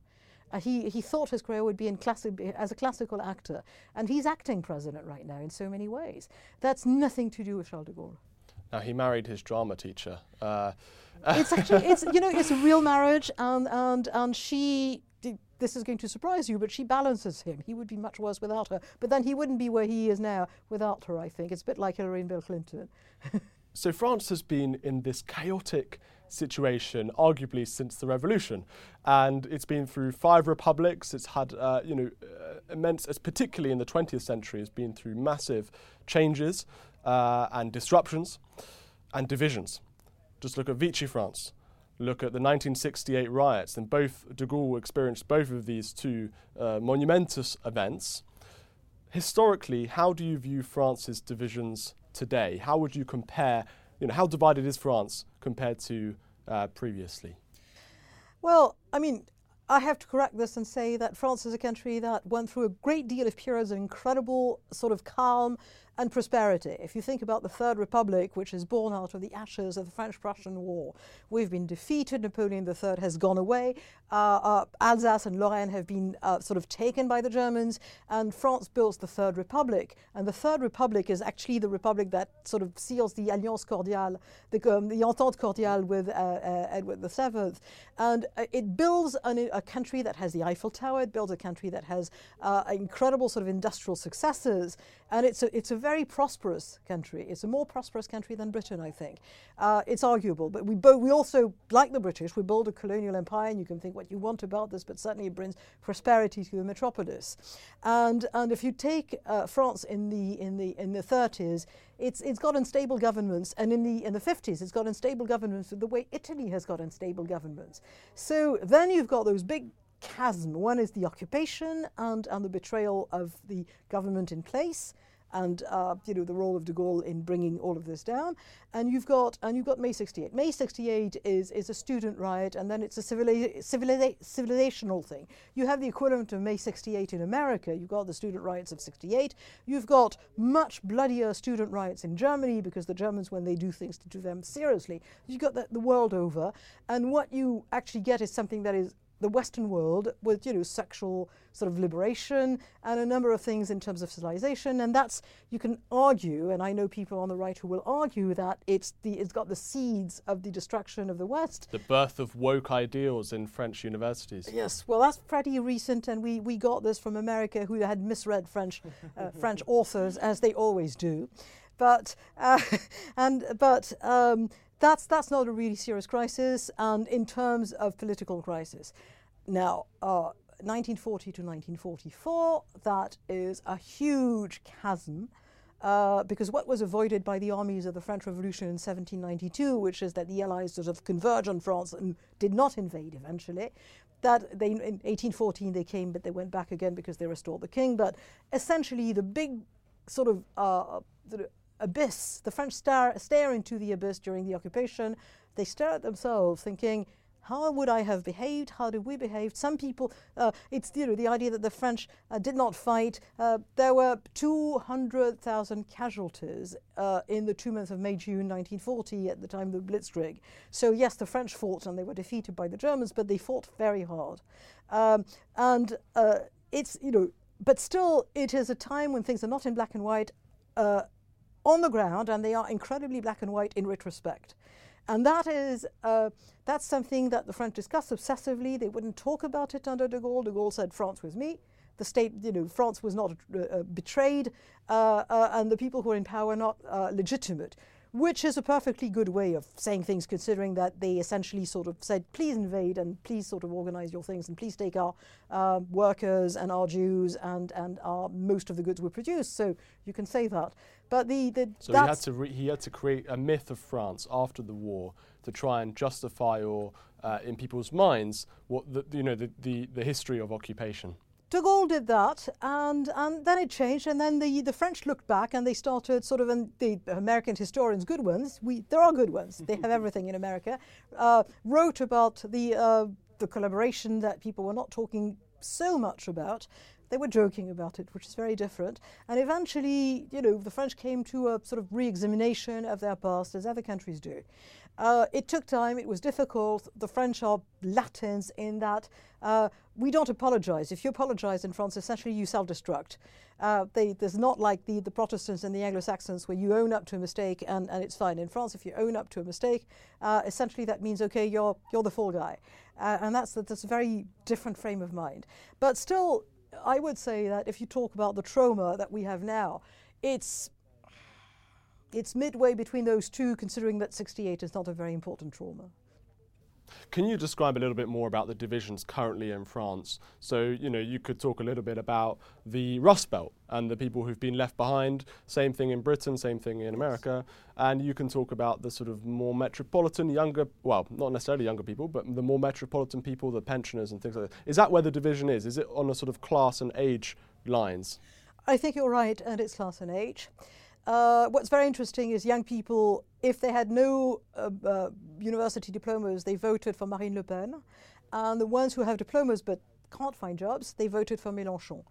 Uh, he, he thought his career would be in classi- as a classical actor, and he's acting president right now in so many ways. That's nothing to do with Charles de Gaulle. Now he married his drama teacher. Uh, it's actually it's you know it's a real marriage, and and and she. This is going to surprise you, but she balances him. He would be much worse without her, but then he wouldn't be where he is now without her. I think it's a bit like Hillary and Bill Clinton. So France has been in this chaotic situation, arguably since the revolution, and it's been through five republics. It's had, uh, you know, uh, immense, particularly in the 20th century, has been through massive changes uh, and disruptions and divisions. Just look at Vichy France. Look at the 1968 riots, and both de Gaulle experienced both of these two uh, monumentous events. Historically, how do you view France's divisions today? How would you compare, you know, how divided is France compared to uh, previously? Well, I mean, I have to correct this and say that France is a country that went through a great deal of periods of incredible sort of calm and prosperity. If you think about the Third Republic, which is born out of the ashes of the French Prussian War, we've been defeated, Napoleon III has gone away, uh, uh, Alsace and Lorraine have been uh, sort of taken by the Germans, and France builds the Third Republic. And the Third Republic is actually the republic that sort of seals the Alliance Cordiale, the, um, the Entente Cordiale with uh, uh, Edward VII. And uh, it builds an, a country that has the Eiffel Tower, it builds a country that has incredible sort of industrial successes, and it's a, it's a very prosperous country. It's a more prosperous country than Britain, I think. Uh, it's arguable, but we, bo- we also, like the British, we build a colonial empire, and you can think what you want about this, but certainly it brings prosperity to the metropolis. And, and if you take uh, France in the, in the, in the 30s, it's, it's got unstable governments, and in the, in the 50s, it's got unstable governments the way Italy has got unstable governments. So then you've got those big chasm. One is the occupation and, and the betrayal of the government in place and uh, you know the role of de Gaulle in bringing all of this down. And you've got and you've got May 68. May 68 is is a student riot, and then it's a civiliza- civiliza- civilizational thing. You have the equivalent of May 68 in America. You've got the student riots of 68. You've got much bloodier student riots in Germany because the Germans, when they do things, to them seriously. You've got that the world over, and what you actually get is something that is the Western world with you know sexual sort of liberation and a number of things in terms of civilization, and that's you can argue, and I know people on the right who will argue that it's the it's got the seeds of the destruction of the West. The birth of woke ideals in French universities. Yes, well that's pretty recent, and we, we got this from America, who had misread French uh, French authors as they always do, but uh, and but. Um, that's, that's not a really serious crisis, and in terms of political crisis. Now, uh, 1940 to 1944, that is a huge chasm. Uh, because what was avoided by the armies of the French Revolution in 1792, which is that the Allies sort of converged on France and did not invade eventually, that they in 1814 they came, but they went back again because they restored the king. But essentially, the big sort of uh, abyss. The French stare, stare into the abyss during the occupation. They stare at themselves, thinking, how would I have behaved? How did we behave? Some people, uh, it's you know the idea that the French uh, did not fight. Uh, there were 200,000 casualties uh, in the two months of May June 1940 at the time of the Blitzkrieg. So yes, the French fought and they were defeated by the Germans, but they fought very hard. Um, and uh, it's you know, but still, it is a time when things are not in black and white uh, on the ground, and they are incredibly black and white in retrospect. And that is uh, that's something that the French discussed obsessively. They wouldn't talk about it under de Gaulle. De Gaulle said France was me. The state, you know, France was not uh, betrayed, uh, uh, and the people who were in power not uh, legitimate, which is a perfectly good way of saying things, considering that they essentially sort of said, please invade and please sort of organize your things and please take our workers and our Jews and and our most of the goods we produce. So you can say that. But the, the so he had to re- he had to create a myth of France after the war to try and justify or uh, in people's minds what the, you know the, the, the history of occupation. De Gaulle did that, and, and then it changed, and then the, the French looked back and they started sort of, and the American historians, good ones, we, there are good ones, they have everything in America, uh, wrote about the, uh, the collaboration that people were not talking so much about. They were joking about it, which is very different. And eventually, you know, the French came to a sort of re examination of their past, as other countries do. Uh, it took time, it was difficult. The French are Latins in that uh, we don't apologize. If you apologize in France, essentially you self destruct. Uh, there's not like the, the Protestants and the Anglo Saxons where you own up to a mistake and, and it's fine. In France, if you own up to a mistake, uh, essentially that means, okay, you're, you're the fall guy. Uh, and that's, that's a very different frame of mind. But still, I would say that if you talk about the trauma that we have now, it's it's midway between those two, considering that 68 is not a very important trauma. Can you describe a little bit more about the divisions currently in France? So, you know, you could talk a little bit about the Rust Belt and the people who've been left behind. Same thing in Britain, same thing in America. And you can talk about the sort of more metropolitan, younger, well, not necessarily younger people, but the more metropolitan people, the pensioners and things like that. Is that where the division is? Is it on a sort of class and age lines? I think you're right, and it's class and age. Uh, what's very interesting is young people, if they had no uh, uh, university diplomas, they voted for Marine Le Pen. And the ones who have diplomas but can't find jobs, they voted for Mélenchon.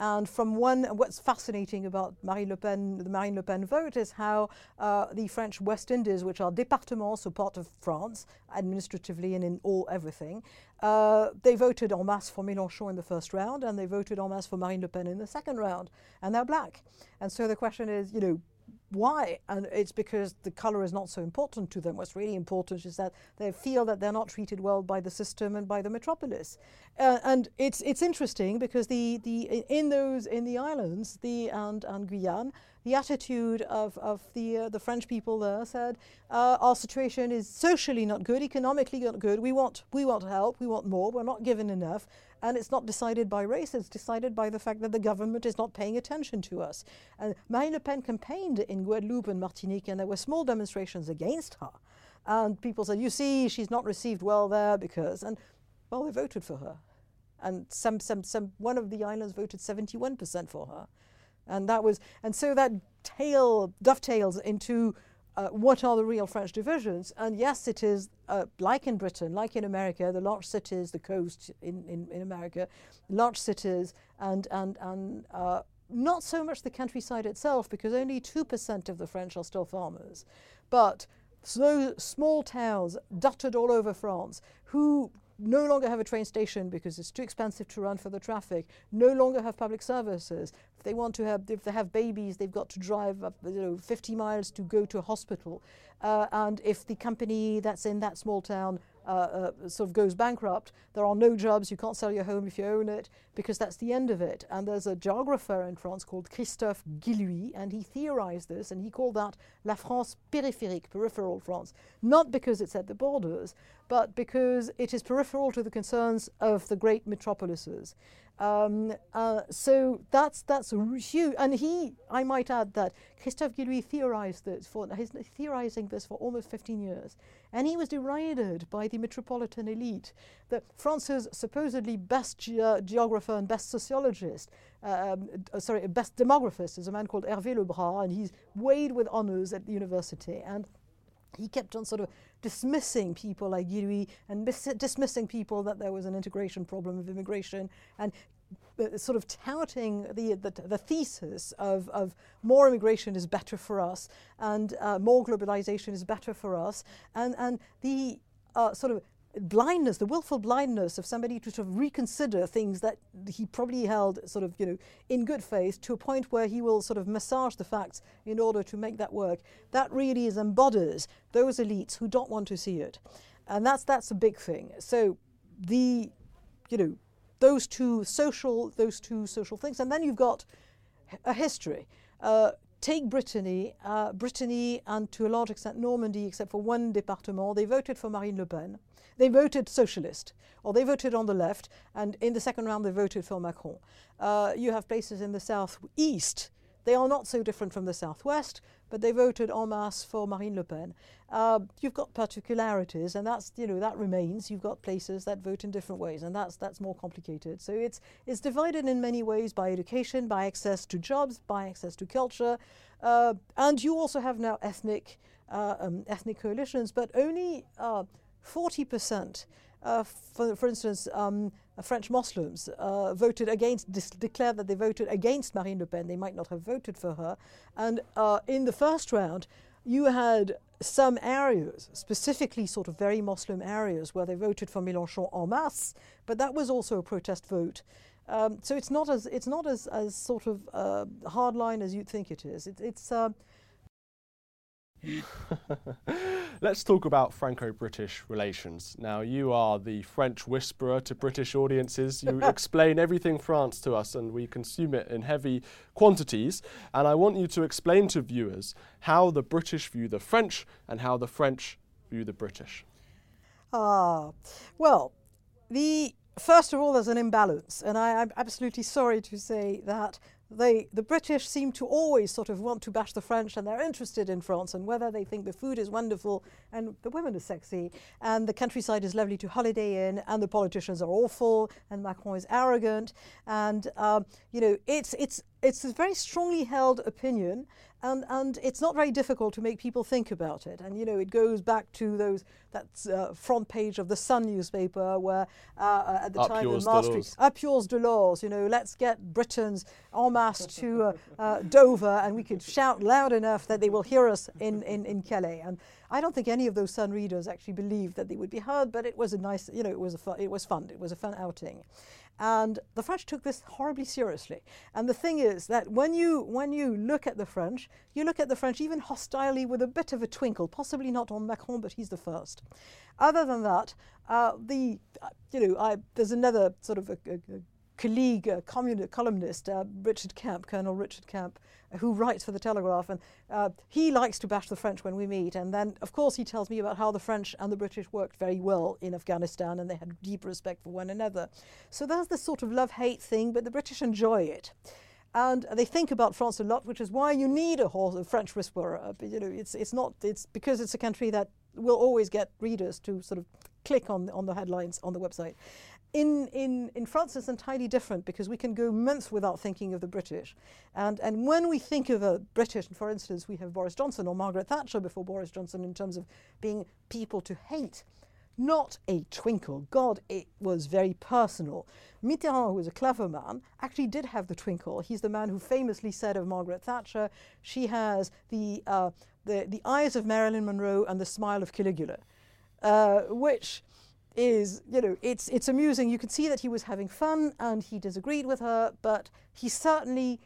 And from one, what's fascinating about Marine Le Pen, the Marine Le Pen vote is how uh, the French West Indies, which are départements, so part of France, administratively and in all everything, uh, they voted en masse for Mélenchon in the first round, and they voted en masse for Marine Le Pen in the second round, and they're black. And so the question is, you know, why? And it's because the color is not so important to them. What's really important is that they feel that they're not treated well by the system and by the metropolis. Uh, and it's it's interesting because the, the in those in the islands, the and and Guyane, the attitude of, of the uh, the French people there said uh, our situation is socially not good, economically not good. We want we want help, we want more. We're not given enough, and it's not decided by race, it's decided by the fact that the government is not paying attention to us. And Marine Le Pen campaigned in Guadeloupe and Martinique, and there were small demonstrations against her. And people said, you see, she's not received well there because, and well, they voted for her. And some, some, some, one of the islands voted 71% for her. And that was, and so that tail dovetails into uh, what are the real French divisions? And yes, it is uh, like in Britain, like in America, the large cities, the coast in, in, in America, large cities, and, and, and uh, not so much the countryside itself, because only 2% of the French are still farmers. But so small towns dotted all over France who no longer have a train station because it's too expensive to run for the traffic, no longer have public services. If they want to have, if they have babies, they've got to drive up, you know, 50 miles to go to a hospital. Uh, and if the company that's in that small town uh, uh, sort of goes bankrupt, there are no jobs, you can't sell your home if you own it, because that's the end of it. And there's a geographer in France called Christophe Guilluy, and he theorized this, and he called that La France périphérique, peripheral France. Not because it's at the borders, but because it is peripheral to the concerns of the great metropolises. Um, uh, so that's that's huge, and he, I might add that Christophe Guilluy theorized this for he's theorizing this for almost 15 years, and he was derided by the metropolitan elite. That France's supposedly best ge geographer and best sociologist, um, uh, sorry, best demographist is a man called Hervé Le Bras, and he's weighed with honors at the university and he kept on sort of dismissing people like Guilluy and dismissing people that there was an integration problem of immigration and uh, sort of touting the, the, the, thesis of, of more immigration is better for us and uh, more globalization is better for us and, and the uh, sort of blindness, the willful blindness of somebody to sort of reconsider things that he probably held sort of, you know, in good faith to a point where he will sort of massage the facts in order to make that work. That really is embodies those elites who don't want to see it. And that's that's a big thing. So the, you know, those two social those two social things. And then you've got a history. Uh, take Brittany, uh, Brittany and to a large extent Normandy, except for one département, they voted for Marine Le Pen. They voted socialist, or they voted on the left, and in the second round they voted for Macron. Uh, you have places in the southeast. They are not so different from the southwest, but they voted en masse for Marine Le Pen. Uh, you've got particularities, and that's you know that remains. You've got places that vote in different ways, and that's that's more complicated. So it's it's divided in many ways by education, by access to jobs, by access to culture, uh, and you also have now ethnic uh, um, ethnic coalitions, but only uh, 40%, uh, for, for instance, um, French Muslims uh, voted against, declared that they voted against Marine Le Pen. They might not have voted for her. And uh, in the first round, you had some areas, specifically sort of very Muslim areas, where they voted for Mélenchon en masse, but that was also a protest vote. Um, so it's not as it's not as, as sort of uh, hardline as you'd think it is. It, it's uh, Let's talk about Franco British relations. Now, you are the French whisperer to British audiences. You explain everything France to us, and we consume it in heavy quantities. And I want you to explain to viewers how the British view the French and how the French view the British. Ah, well, the first of all, there's an imbalance, and I, am absolutely sorry to say that they, the British seem to always sort of want to bash the French and they're interested in France and whether they think the food is wonderful and the women are sexy and the countryside is lovely to holiday in and the politicians are awful and Macron is arrogant. And um, you know it's it's it's a very strongly held opinion and, and it's not very difficult to make people think about it. And you know, it goes back to those that uh, front page of the Sun newspaper, where uh, uh at the Up time of Maastricht, up yours Delors, you know, let's get Britons en masse to uh, uh, Dover, and we could shout loud enough that they will hear us in, in, in Calais. And I don't think any of those Sun readers actually believed that they would be heard, but it was a nice, you know, it was a fun, it was fun. It was a fun outing. And the French took this horribly seriously. And the thing is that when you, when you look at the French, you look at the French even hostilely with a bit of a twinkle, possibly not on Macron, but he's the first. Other than that, uh, the, uh, you know, I, there's another sort of a, a, a colleague, a columnist, uh, Richard Kemp, Colonel Richard Kemp, who writes for the Telegraph, and uh, he likes to bash the French when we meet. And then, of course, he tells me about how the French and the British worked very well in Afghanistan, and they had deep respect for one another. So there's this sort of love-hate thing, but the British enjoy it. And they think about France a lot, which is why you need a, horse, a French whisperer. Uh, you know, it's, it's not, it's because it's a country that will always get readers to sort of click on, on the headlines on the website. In, in, in France, it's entirely different because we can go months without thinking of the British. And, and when we think of a British, for instance, we have Boris Johnson or Margaret Thatcher before Boris Johnson in terms of being people to hate. Not a twinkle. God, it was very personal. Mitterrand, who was a clever man, actually did have the twinkle. He's the man who famously said of Margaret Thatcher, she has the, uh, the, the eyes of Marilyn Monroe and the smile of Caligula, uh, which is, you know, it's, it's amusing. You can see that he was having fun and he disagreed with her, but he certainly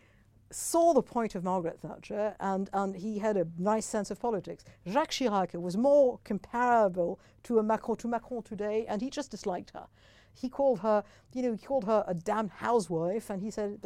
saw the point of Margaret Thatcher and, and he had a nice sense of politics. Jacques Chirac was more comparable to a Macron to Macron today and he just disliked her. He called her, you know, he called her a damn housewife and he said,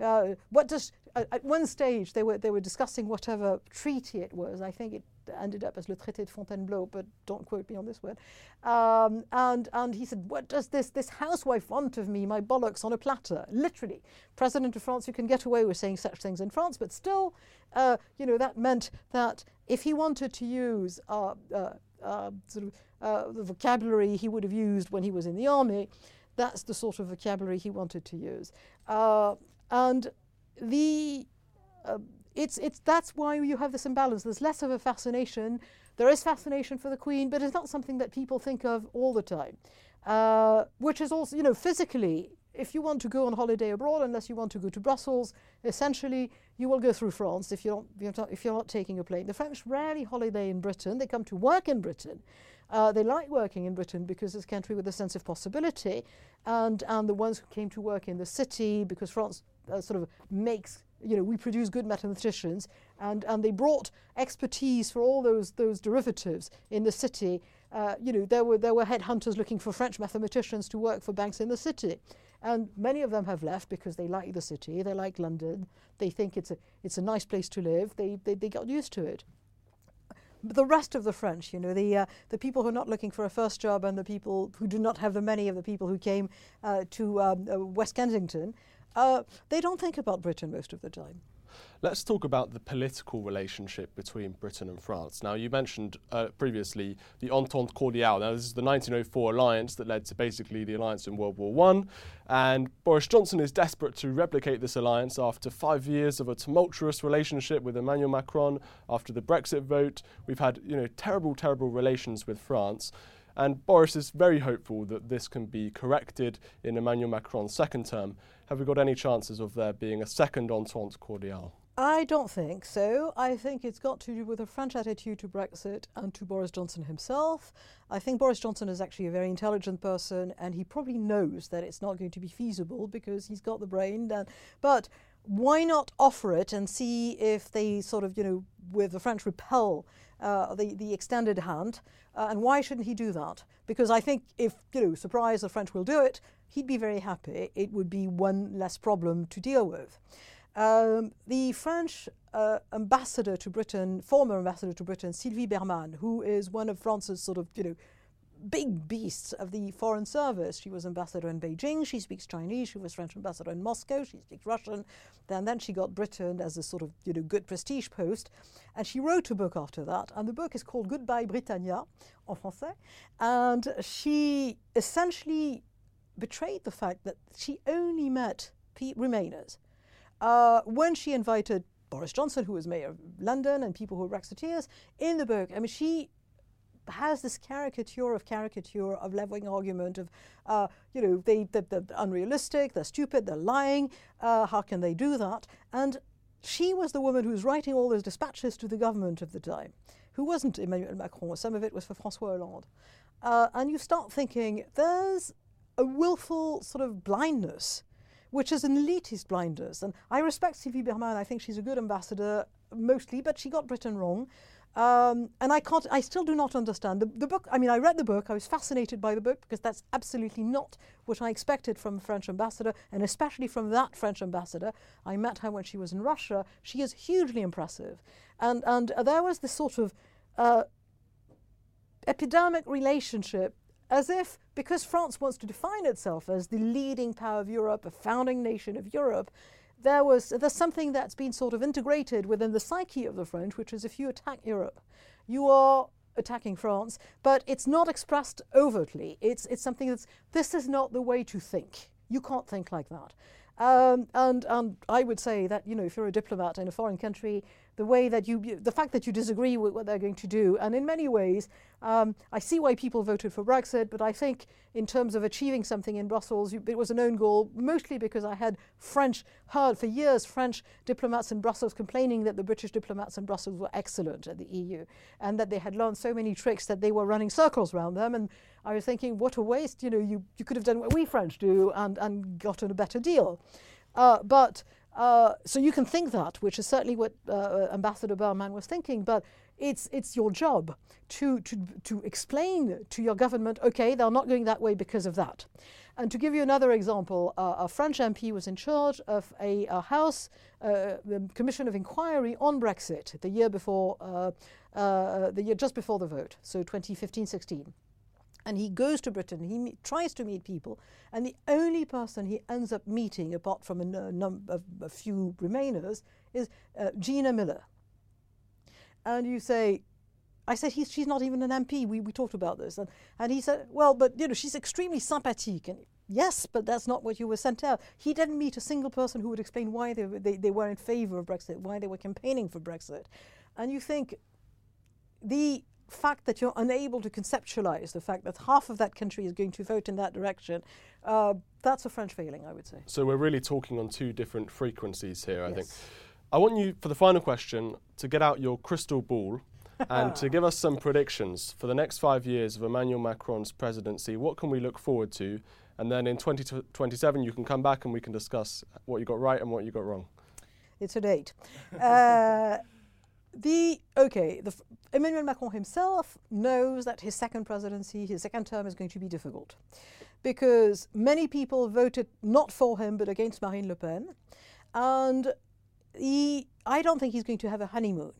uh, what does, uh, at one stage they were, they were discussing whatever treaty it was. I think it ended up as Le Traité de Fontainebleau, but don't quote me on this word. Um, and, and he said, what does this, this housewife want of me, my bollocks on a platter? Literally. President of France, you can get away with saying such things in France, but still, uh, you know, that meant that if he wanted to use uh, uh, uh sort of uh, the vocabulary he would have used when he was in the army, that's the sort of vocabulary he wanted to use. Uh, and the it's, it's, that's why you have this imbalance. There's less of a fascination. There is fascination for the Queen, but it's not something that people think of all the time. Uh, which is also, you know, physically, if you want to go on holiday abroad, unless you want to go to Brussels, essentially you will go through France if, you don't, if you're not taking a plane. The French rarely holiday in Britain. They come to work in Britain. Uh, they like working in Britain because it's a country with a sense of possibility, and, and the ones who came to work in the city because France uh, sort of makes you know, we produce good mathematicians, and, and they brought expertise for all those, those derivatives in the city. Uh, you know, there were, there were headhunters looking for French mathematicians to work for banks in the city. And many of them have left because they like the city, they like London, they think it's a, it's a nice place to live, they, they, they got used to it. But the rest of the French, you know, the, uh, the people who are not looking for a first job and the people who do not have the many of the people who came uh, to um, uh, West Kensington, uh, they don't think about Britain most of the time. Let's talk about the political relationship between Britain and France. Now, you mentioned uh, previously the Entente Cordiale. Now, this is the 1904 alliance that led to basically the alliance in World War One, and Boris Johnson is desperate to replicate this alliance after five years of a tumultuous relationship with Emmanuel Macron. After the Brexit vote, we've had you know terrible, terrible relations with France. And Boris is very hopeful that this can be corrected in Emmanuel Macron's second term. Have we got any chances of there being a second Entente Cordiale? I don't think so. I think it's got to do with a French attitude to Brexit and to Boris Johnson himself. I think Boris Johnson is actually a very intelligent person and he probably knows that it's not going to be feasible because he's got the brain. And, but why not offer it and see if they sort of, you know, with the French repel uh, the, the extended hand? Uh, and why shouldn't he do that? Because I think if, you know, surprise, the French will do it, he'd be very happy. It would be one less problem to deal with. Um, the French uh, ambassador to Britain, former ambassador to Britain, Sylvie Bermann, who is one of France's sort of, you know, big beasts of the foreign service. She was ambassador in Beijing. She speaks Chinese. She was French ambassador in Moscow. She speaks Russian. Then, then she got Britain as a sort of you know good prestige post, and she wrote a book after that. And the book is called Goodbye Britannia, en français. And she essentially betrayed the fact that she only met Remainers uh, when she invited Boris Johnson, who was mayor of London, and people who were Brexiteers, in the book, I mean, she has this caricature of caricature of leveling argument of, uh, you know, they, they, are unrealistic, they're stupid, they're lying, uh, how can they do that? And she was the woman who was writing all those dispatches to the government of the time, who wasn't Emmanuel Macron, some of it was for François Hollande. Uh, and you start thinking, there's a willful sort of blindness which is an elitist blindness. And I respect Sylvie Bermann. I think she's a good ambassador mostly, but she got Britain wrong. Um, and I can't, I still do not understand the, the book. I mean, I read the book. I was fascinated by the book because that's absolutely not what I expected from a French ambassador, and especially from that French ambassador. I met her when she was in Russia. She is hugely impressive, and and uh, there was this sort of uh, epidemic relationship as if because France wants to define itself as the leading power of Europe, a founding nation of Europe, there was there's something that's been sort of integrated within the psyche of the French, which is if you attack Europe, you are attacking France, but it's not expressed overtly. It's it's something that's this is not the way to think. You can't think like that. Um, and and I would say that you know if you're a diplomat in a foreign country, the way that you, the fact that you disagree with what they're going to do. And in many ways, um, I see why people voted for Brexit, but I think in terms of achieving something in Brussels, it was an own goal, mostly because I had French, heard for years French diplomats in Brussels complaining that the British diplomats in Brussels were excellent at the EU and that they had learned so many tricks that they were running circles around them. And I was thinking, what a waste, you know, you, you could have done what we French do and, and gotten a better deal. Uh, but uh, so you can think that, which is certainly what uh, Ambassador Bermann was thinking, but it's, it's your job to, to, to explain to your government, okay, they're not going that way because of that. And to give you another example, uh, a French MP was in charge of a, a House uh, Commission of Inquiry on Brexit the year before, uh, uh, the year just before the vote, so 2015-16 and he goes to Britain, he me- tries to meet people, and the only person he ends up meeting, apart from a, num- a, a few Remainers, is uh, Gina Miller. And you say, I said, he's, she's not even an MP. We, we talked about this. And, and he said, well, but, you know, she's extremely sympathetic. And yes, but that's not what you were sent out. He didn't meet a single person who would explain why they, they, they were in favor of Brexit, why they were campaigning for Brexit. And you think the fact that you're unable to conceptualize the fact that half of that country is going to vote in that direction, uh, that's a French failing, I would say. So we're really talking on two different frequencies here, I Yes. think. I want you, for the final question, to get out your crystal ball and to give us some predictions for the next five years of Emmanuel Macron's presidency. What can we look forward to? And then in 2027, you can come back and we can discuss what you got right and what you got wrong. It's a date. uh, the okay, the, Emmanuel Macron himself knows that his second presidency, his second term, is going to be difficult, because many people voted not for him but against Marine Le Pen, and he, I don't think he's going to have a honeymoon.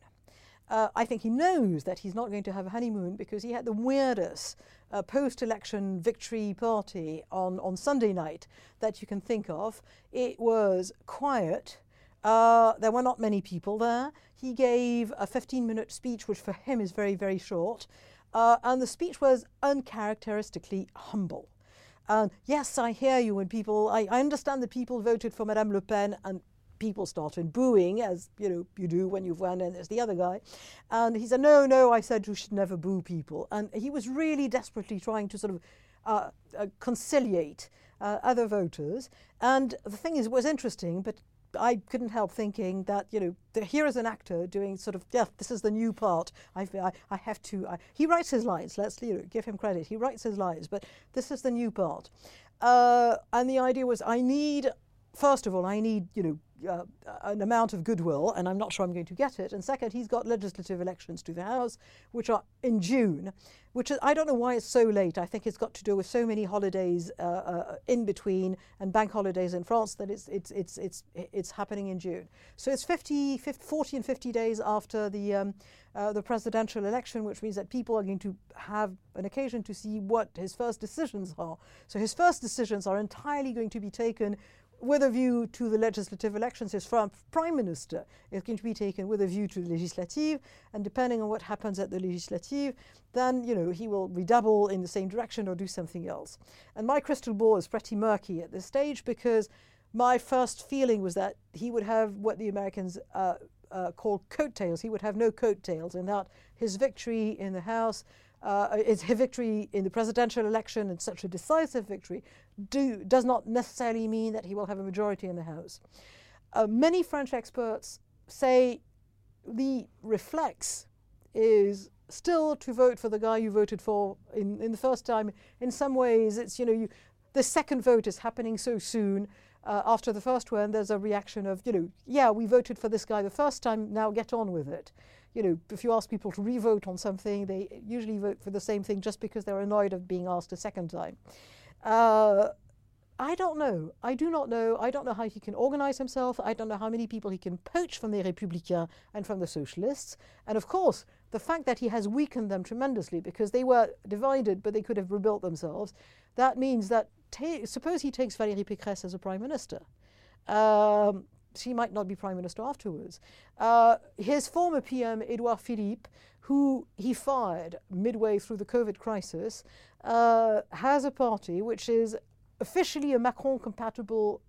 Uh, I think he knows that he's not going to have a honeymoon because he had the weirdest uh, post election victory party on, on Sunday night that you can think of. It was quiet. Uh, there were not many people there. He gave a 15 minute speech, which for him is very, very short. Uh, and the speech was uncharacteristically humble. And yes, I hear you when people, I, I understand that people voted for Madame Le Pen and people started booing, as you know you do when you've won and there's the other guy. And he said, no, no, I said you should never boo people. And he was really desperately trying to sort of uh, uh, conciliate uh, other voters. And the thing is, it was interesting, but I couldn't help thinking that you know here is an actor doing sort of yeah this is the new part. I've, I I have to I, he writes his lines let's you know, give him credit. He writes his lines but this is the new part. Uh, and the idea was I need first of all I need you know uh, an amount of goodwill and I'm not sure I'm going to get it. And second he's got legislative elections to the House which are in June which I don't know why it's so late. I think it's got to do with so many holidays uh, uh, in between and bank holidays in France that it's it's it's it's it's happening in June. So it's 50, 50 40 and 50 days after the um, uh, the presidential election which means that people are going to have an occasion to see what his first decisions are. So his first decisions are entirely going to be taken with a view to the legislative elections, his prime minister is going to be taken with a view to the legislative, and depending on what happens at the legislative, then you know he will redouble in the same direction or do something else. And my crystal ball is pretty murky at this stage because my first feeling was that he would have what the Americans uh, uh, call coattails. He would have no coattails, and that his victory in the House uh, his victory in the presidential election and such a decisive victory do, does not necessarily mean that he will have a majority in the House. Uh, many French experts say the reflex is still to vote for the guy you voted for in, in the first time. In some ways, it's, you know, you, the second vote is happening so soon. Uh, after the first one, there's a reaction of, you know, yeah, we voted for this guy the first time, now get on with it you know, if you ask people to re-vote on something, they usually vote for the same thing just because they're annoyed of being asked a second time. Uh, I don't know. I do not know. I don't know how he can organize himself. I don't know how many people he can poach from the Républicains and from the Socialists. And of course, the fact that he has weakened them tremendously because they were divided, but they could have rebuilt themselves. That means that suppose he takes Valérie Pécresse as a prime minister. Um, she might not be prime minister afterwards. Uh, his former PM, Edouard Philippe, who he fired midway through the COVID crisis, uh, has a party which is officially a Macron compatible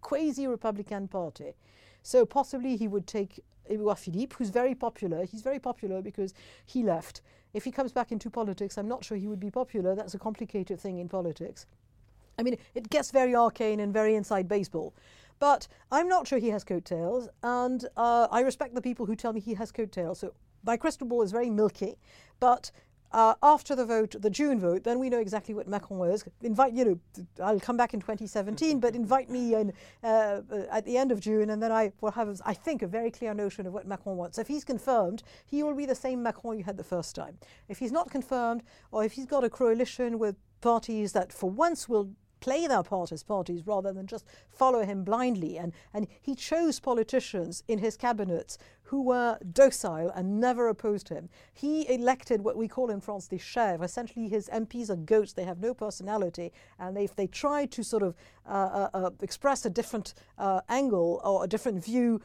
quasi Republican party. So possibly he would take Edouard Philippe, who's very popular. He's very popular because he left. If he comes back into politics, I'm not sure he would be popular. That's a complicated thing in politics. I mean, it gets very arcane and very inside baseball. But I'm not sure he has coattails, and uh, I respect the people who tell me he has coattails. So my crystal ball is very milky, but uh, after the vote, the June vote, then we know exactly what Macron is. Invite you know, I'll come back in 2017, but invite me in, uh, at the end of June, and then I will have, I think, a very clear notion of what Macron wants. If he's confirmed, he will be the same Macron you had the first time. If he's not confirmed, or if he's got a coalition with parties that for once will play their part as parties rather than just follow him blindly. And, and he chose politicians in his cabinets who were docile and never opposed him. He elected what we call in France the chèvres. Essentially, his MPs are goats. They have no personality. And if they try to sort of uh, uh, uh, express a different uh, angle or a different view,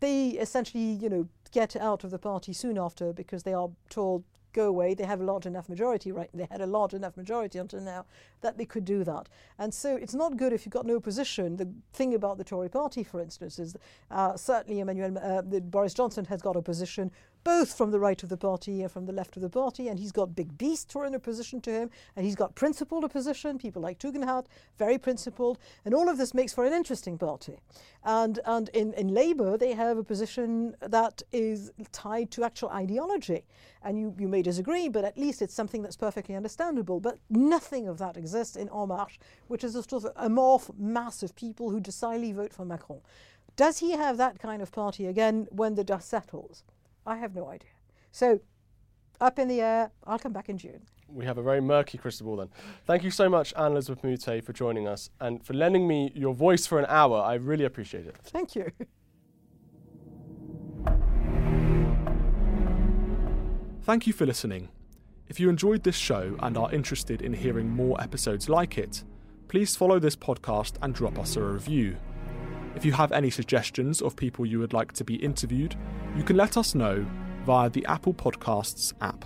they essentially, you know, get out of the party soon after because they are told go away. They have a large enough majority, right? They had a large enough majority until now that they could do that. And so it's not good if you've got no opposition. The thing about the Tory party, for instance, is uh, certainly Emmanuel, uh, Boris Johnson has got opposition both from the right of the party and from the left of the party, and he's got big beasts who are in opposition to him, and he's got principled opposition, people like Tugendhat, very principled, and all of this makes for an interesting party. And, and in, in Labour, they have a position that is tied to actual ideology. And you, you may disagree, but at least it's something that's perfectly understandable. But nothing of that exists in En Marche, which is a sort of amorph mass of people who decidedly vote for Macron. Does he have that kind of party again when the dust settles? I have no idea. So, up in the air, I'll come back in June. We have a very murky crystal ball then. Thank you so much, Anne-Elisabeth Moutet, for joining us and for lending me your voice for an hour. I really appreciate it. Thank you. Thank you for listening. If you enjoyed this show and are interested in hearing more episodes like it, please follow this podcast and drop us a review. If you have any suggestions of people you would like to be interviewed, you can let us know via the Apple Podcasts app.